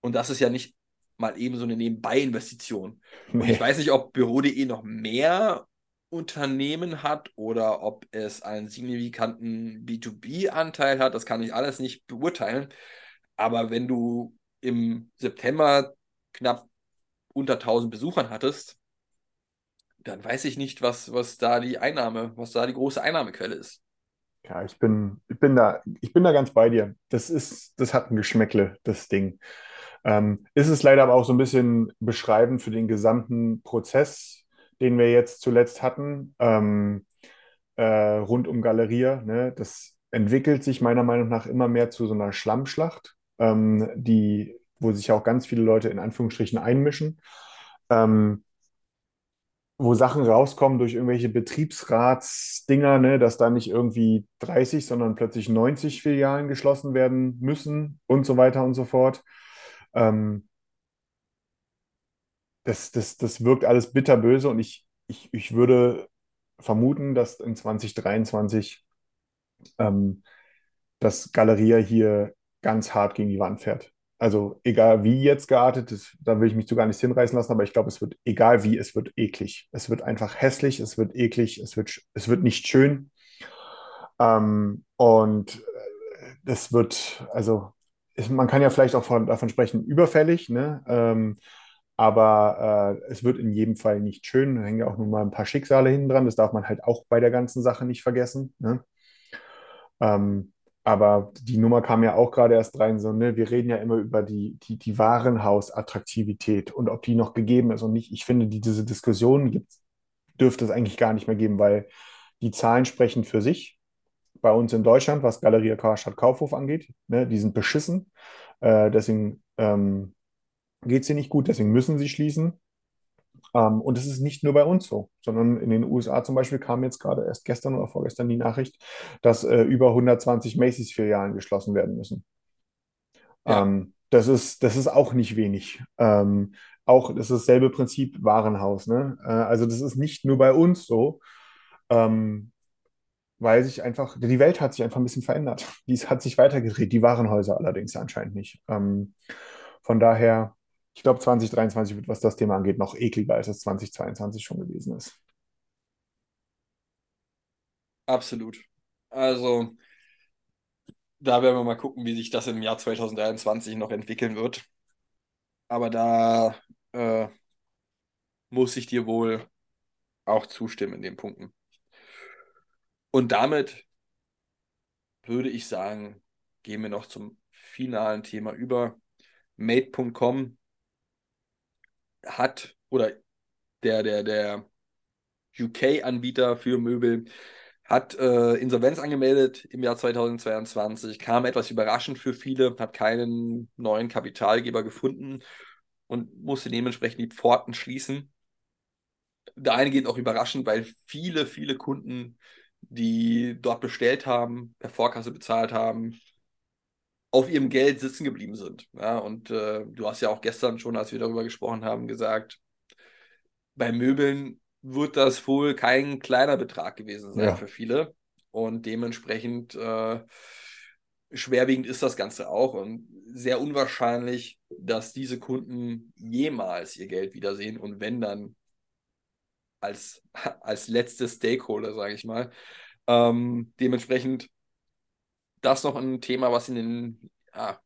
Und das ist ja nicht mal eben so eine Nebenbei-Investition. Nee. Ich weiß nicht, ob Büro.de noch mehr Unternehmen hat oder ob es einen signifikanten B2B-Anteil hat. Das kann ich alles nicht beurteilen. Aber wenn du im September knapp unter 1000 Besuchern hattest, dann weiß ich nicht, was, was da die Einnahme, was da die große Einnahmequelle ist. Ja, ich bin, ich bin da, ich bin da ganz bei dir. Das ist, das hat ein Geschmäckle, das Ding. Ähm, ist es leider aber auch so ein bisschen beschreibend für den gesamten Prozess, den wir jetzt zuletzt hatten, ähm, äh, rund um Galeria. Ne? Das entwickelt sich meiner Meinung nach immer mehr zu so einer Schlammschlacht, ähm, die, wo sich auch ganz viele Leute in Anführungsstrichen einmischen. Ähm, wo Sachen rauskommen durch irgendwelche Betriebsratsdinger, ne, dass da nicht irgendwie 30, sondern plötzlich 90 Filialen geschlossen werden müssen und so weiter und so fort. Ähm, das, das, das wirkt alles bitterböse und ich, ich, ich würde vermuten, dass in 2023 ähm, das Galeria hier ganz hart gegen die Wand fährt. Also egal wie jetzt geartet ist, da will ich mich zu gar nichts hinreißen lassen, aber ich glaube, es wird, egal wie, es wird eklig. Es wird einfach hässlich, es wird eklig, es wird, es wird nicht schön. Ähm, und es wird, also man kann ja vielleicht auch von, davon sprechen, überfällig, ne? Ähm, aber äh, es wird in jedem Fall nicht schön. Da hängen ja auch nun mal ein paar Schicksale hinten dran. Das darf man halt auch bei der ganzen Sache nicht vergessen. Ne? Ähm, aber die Nummer kam ja auch gerade erst rein, so, ne, wir reden ja immer über die, die, die Warenhausattraktivität und ob die noch gegeben ist und nicht. Ich finde, die, diese Diskussion gibt, dürfte es eigentlich gar nicht mehr geben, weil die Zahlen sprechen für sich. Bei uns in Deutschland, was Galeria Karstadt Kaufhof angeht, ne, die sind beschissen. Äh, deswegen ähm, geht es hier nicht gut, deswegen müssen sie schließen. Ähm, und es ist nicht nur bei uns so, sondern in den USA zum Beispiel kam jetzt gerade erst gestern oder vorgestern die Nachricht, dass äh, über 120 Macy's-Filialen geschlossen werden müssen. Ja. Ähm, das ist, das ist auch nicht wenig. Ähm, auch das ist dasselbe Prinzip Warenhaus. Ne? Äh, also das ist nicht nur bei uns so, ähm, weil sich einfach, die Welt hat sich einfach ein bisschen verändert. Die hat sich weitergedreht, die Warenhäuser allerdings anscheinend nicht. Ähm, von daher ich glaube, 2023 wird, was das Thema angeht, noch ekliger, als es 2022 schon gewesen ist. Absolut. Also, da werden wir mal gucken, wie sich das im Jahr 2023 noch entwickeln wird. Aber da äh, muss ich dir wohl auch zustimmen in den Punkten. Und damit würde ich sagen, gehen wir noch zum finalen Thema über. Made.com hat oder der, der, der UK-Anbieter für Möbel hat äh, Insolvenz angemeldet im Jahr 2022, kam etwas überraschend für viele, hat keinen neuen Kapitalgeber gefunden und musste dementsprechend die Pforten schließen. Geht auch überraschend, weil viele, viele Kunden, die dort bestellt haben, per Vorkasse bezahlt haben, auf ihrem Geld sitzen geblieben sind. Ja, und äh, du hast ja auch gestern schon, als wir darüber gesprochen haben, gesagt, bei Möbeln wird das wohl kein kleiner Betrag gewesen sein ja. für viele. Und dementsprechend äh, schwerwiegend ist das Ganze auch und sehr unwahrscheinlich, dass diese Kunden jemals ihr Geld wiedersehen und wenn dann als, als letzte Stakeholder, sage ich mal. Ähm, dementsprechend das noch ein Thema, was in den ja,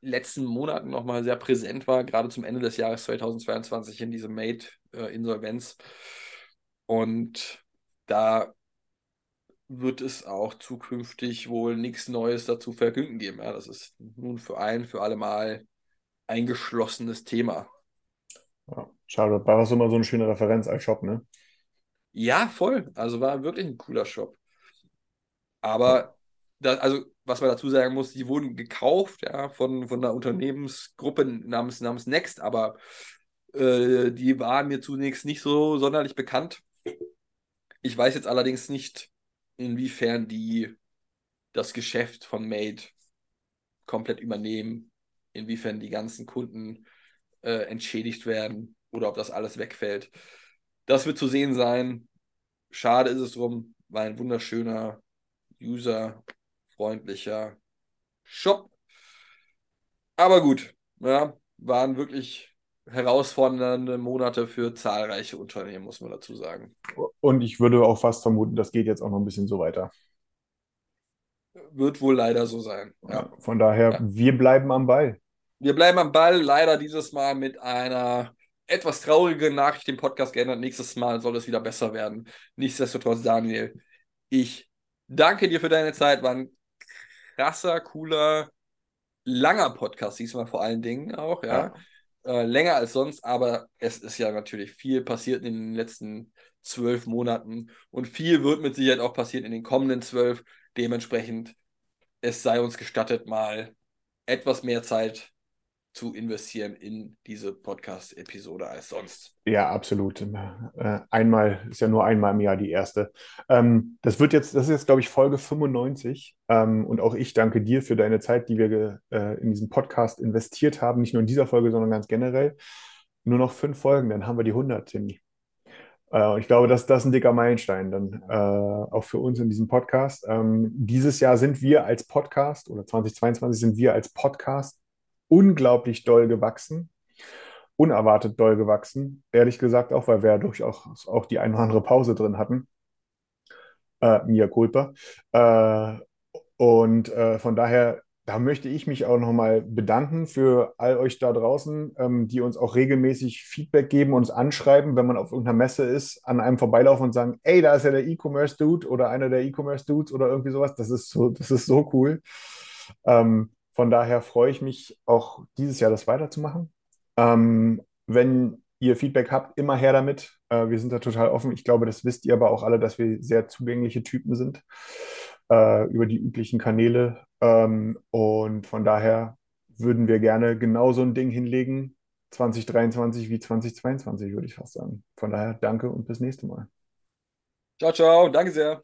letzten Monaten nochmal sehr präsent war, gerade zum Ende des Jahres 2022 in diesem Made-Insolvenz. Und da wird es auch zukünftig wohl nichts Neues dazu verkünden geben. Ja, das ist nun für ein, für alle Mal ein geschlossenes Thema. Ja, schade, war das immer so eine schöne Referenz als Shop, ne? Ja, voll. Also war wirklich ein cooler Shop. Aber, da, also, was man dazu sagen muss, die wurden gekauft, ja, von, von einer Unternehmensgruppe namens, namens Next, aber äh, die waren mir zunächst nicht so sonderlich bekannt. Ich weiß jetzt allerdings nicht, inwiefern die das Geschäft von Made komplett übernehmen, inwiefern die ganzen Kunden äh, entschädigt werden oder ob das alles wegfällt. Das wird zu sehen sein. Schade ist es drum, war ein wunderschöner, userfreundlicher Shop. Aber gut, ja, waren wirklich herausfordernde Monate für zahlreiche Unternehmen, muss man dazu sagen. Und ich würde auch fast vermuten, das geht jetzt auch noch ein bisschen so weiter. Wird wohl leider so sein. Ja. Von daher, Ja. wir bleiben am Ball. Wir bleiben am Ball, leider dieses Mal mit einer etwas traurigen Nachricht im Podcast geändert. Nächstes Mal soll es wieder besser werden. Nichtsdestotrotz, Daniel, ich danke dir für deine Zeit. War ein krasser, cooler, langer Podcast, diesmal vor allen Dingen auch, ja. Äh, länger als sonst, aber es ist ja natürlich viel passiert in den letzten zwölf Monaten und viel wird mit Sicherheit auch passieren in den kommenden zwölf. Dementsprechend, es sei uns gestattet, mal etwas mehr Zeit zu investieren in diese Podcast-Episode als sonst. Ja, absolut. Äh, Einmal ist ja nur einmal im Jahr die erste. Ähm, das wird jetzt, das ist jetzt, glaube ich, Folge 95. Ähm, und auch ich danke dir für deine Zeit, die wir äh, in diesen Podcast investiert haben. Nicht nur in dieser Folge, sondern ganz generell. Nur noch fünf Folgen, dann haben wir die 100, Timmy. Äh, und ich glaube, dass das ein dicker Meilenstein dann auch für uns in diesem Podcast. Ähm, dieses Jahr sind wir als Podcast oder 2022 sind wir als Podcast unglaublich doll gewachsen unerwartet doll gewachsen. Ehrlich gesagt auch, weil wir ja durchaus auch die eine oder andere Pause drin hatten. Äh, mia culpa. Äh, und äh, von daher, da möchte ich mich auch nochmal bedanken für all euch da draußen, ähm, die uns auch regelmäßig Feedback geben, uns anschreiben, wenn man auf irgendeiner Messe ist, an einem vorbeilaufen und sagen, ey, da ist ja der E-Commerce-Dude oder einer der E-Commerce-Dudes oder irgendwie sowas. Das ist so, das ist so cool. Ähm, von daher freue ich mich auch dieses Jahr das weiterzumachen. Ähm, wenn ihr Feedback habt, immer her damit. Äh, wir sind da total offen. Ich glaube, das wisst ihr aber auch alle, dass wir sehr zugängliche Typen sind äh, über die üblichen Kanäle. Ähm, und von daher würden wir gerne genau so ein Ding hinlegen, 2023 wie 2022, würde ich fast sagen. Von daher danke und bis nächste Mal. Ciao, ciao. Danke sehr.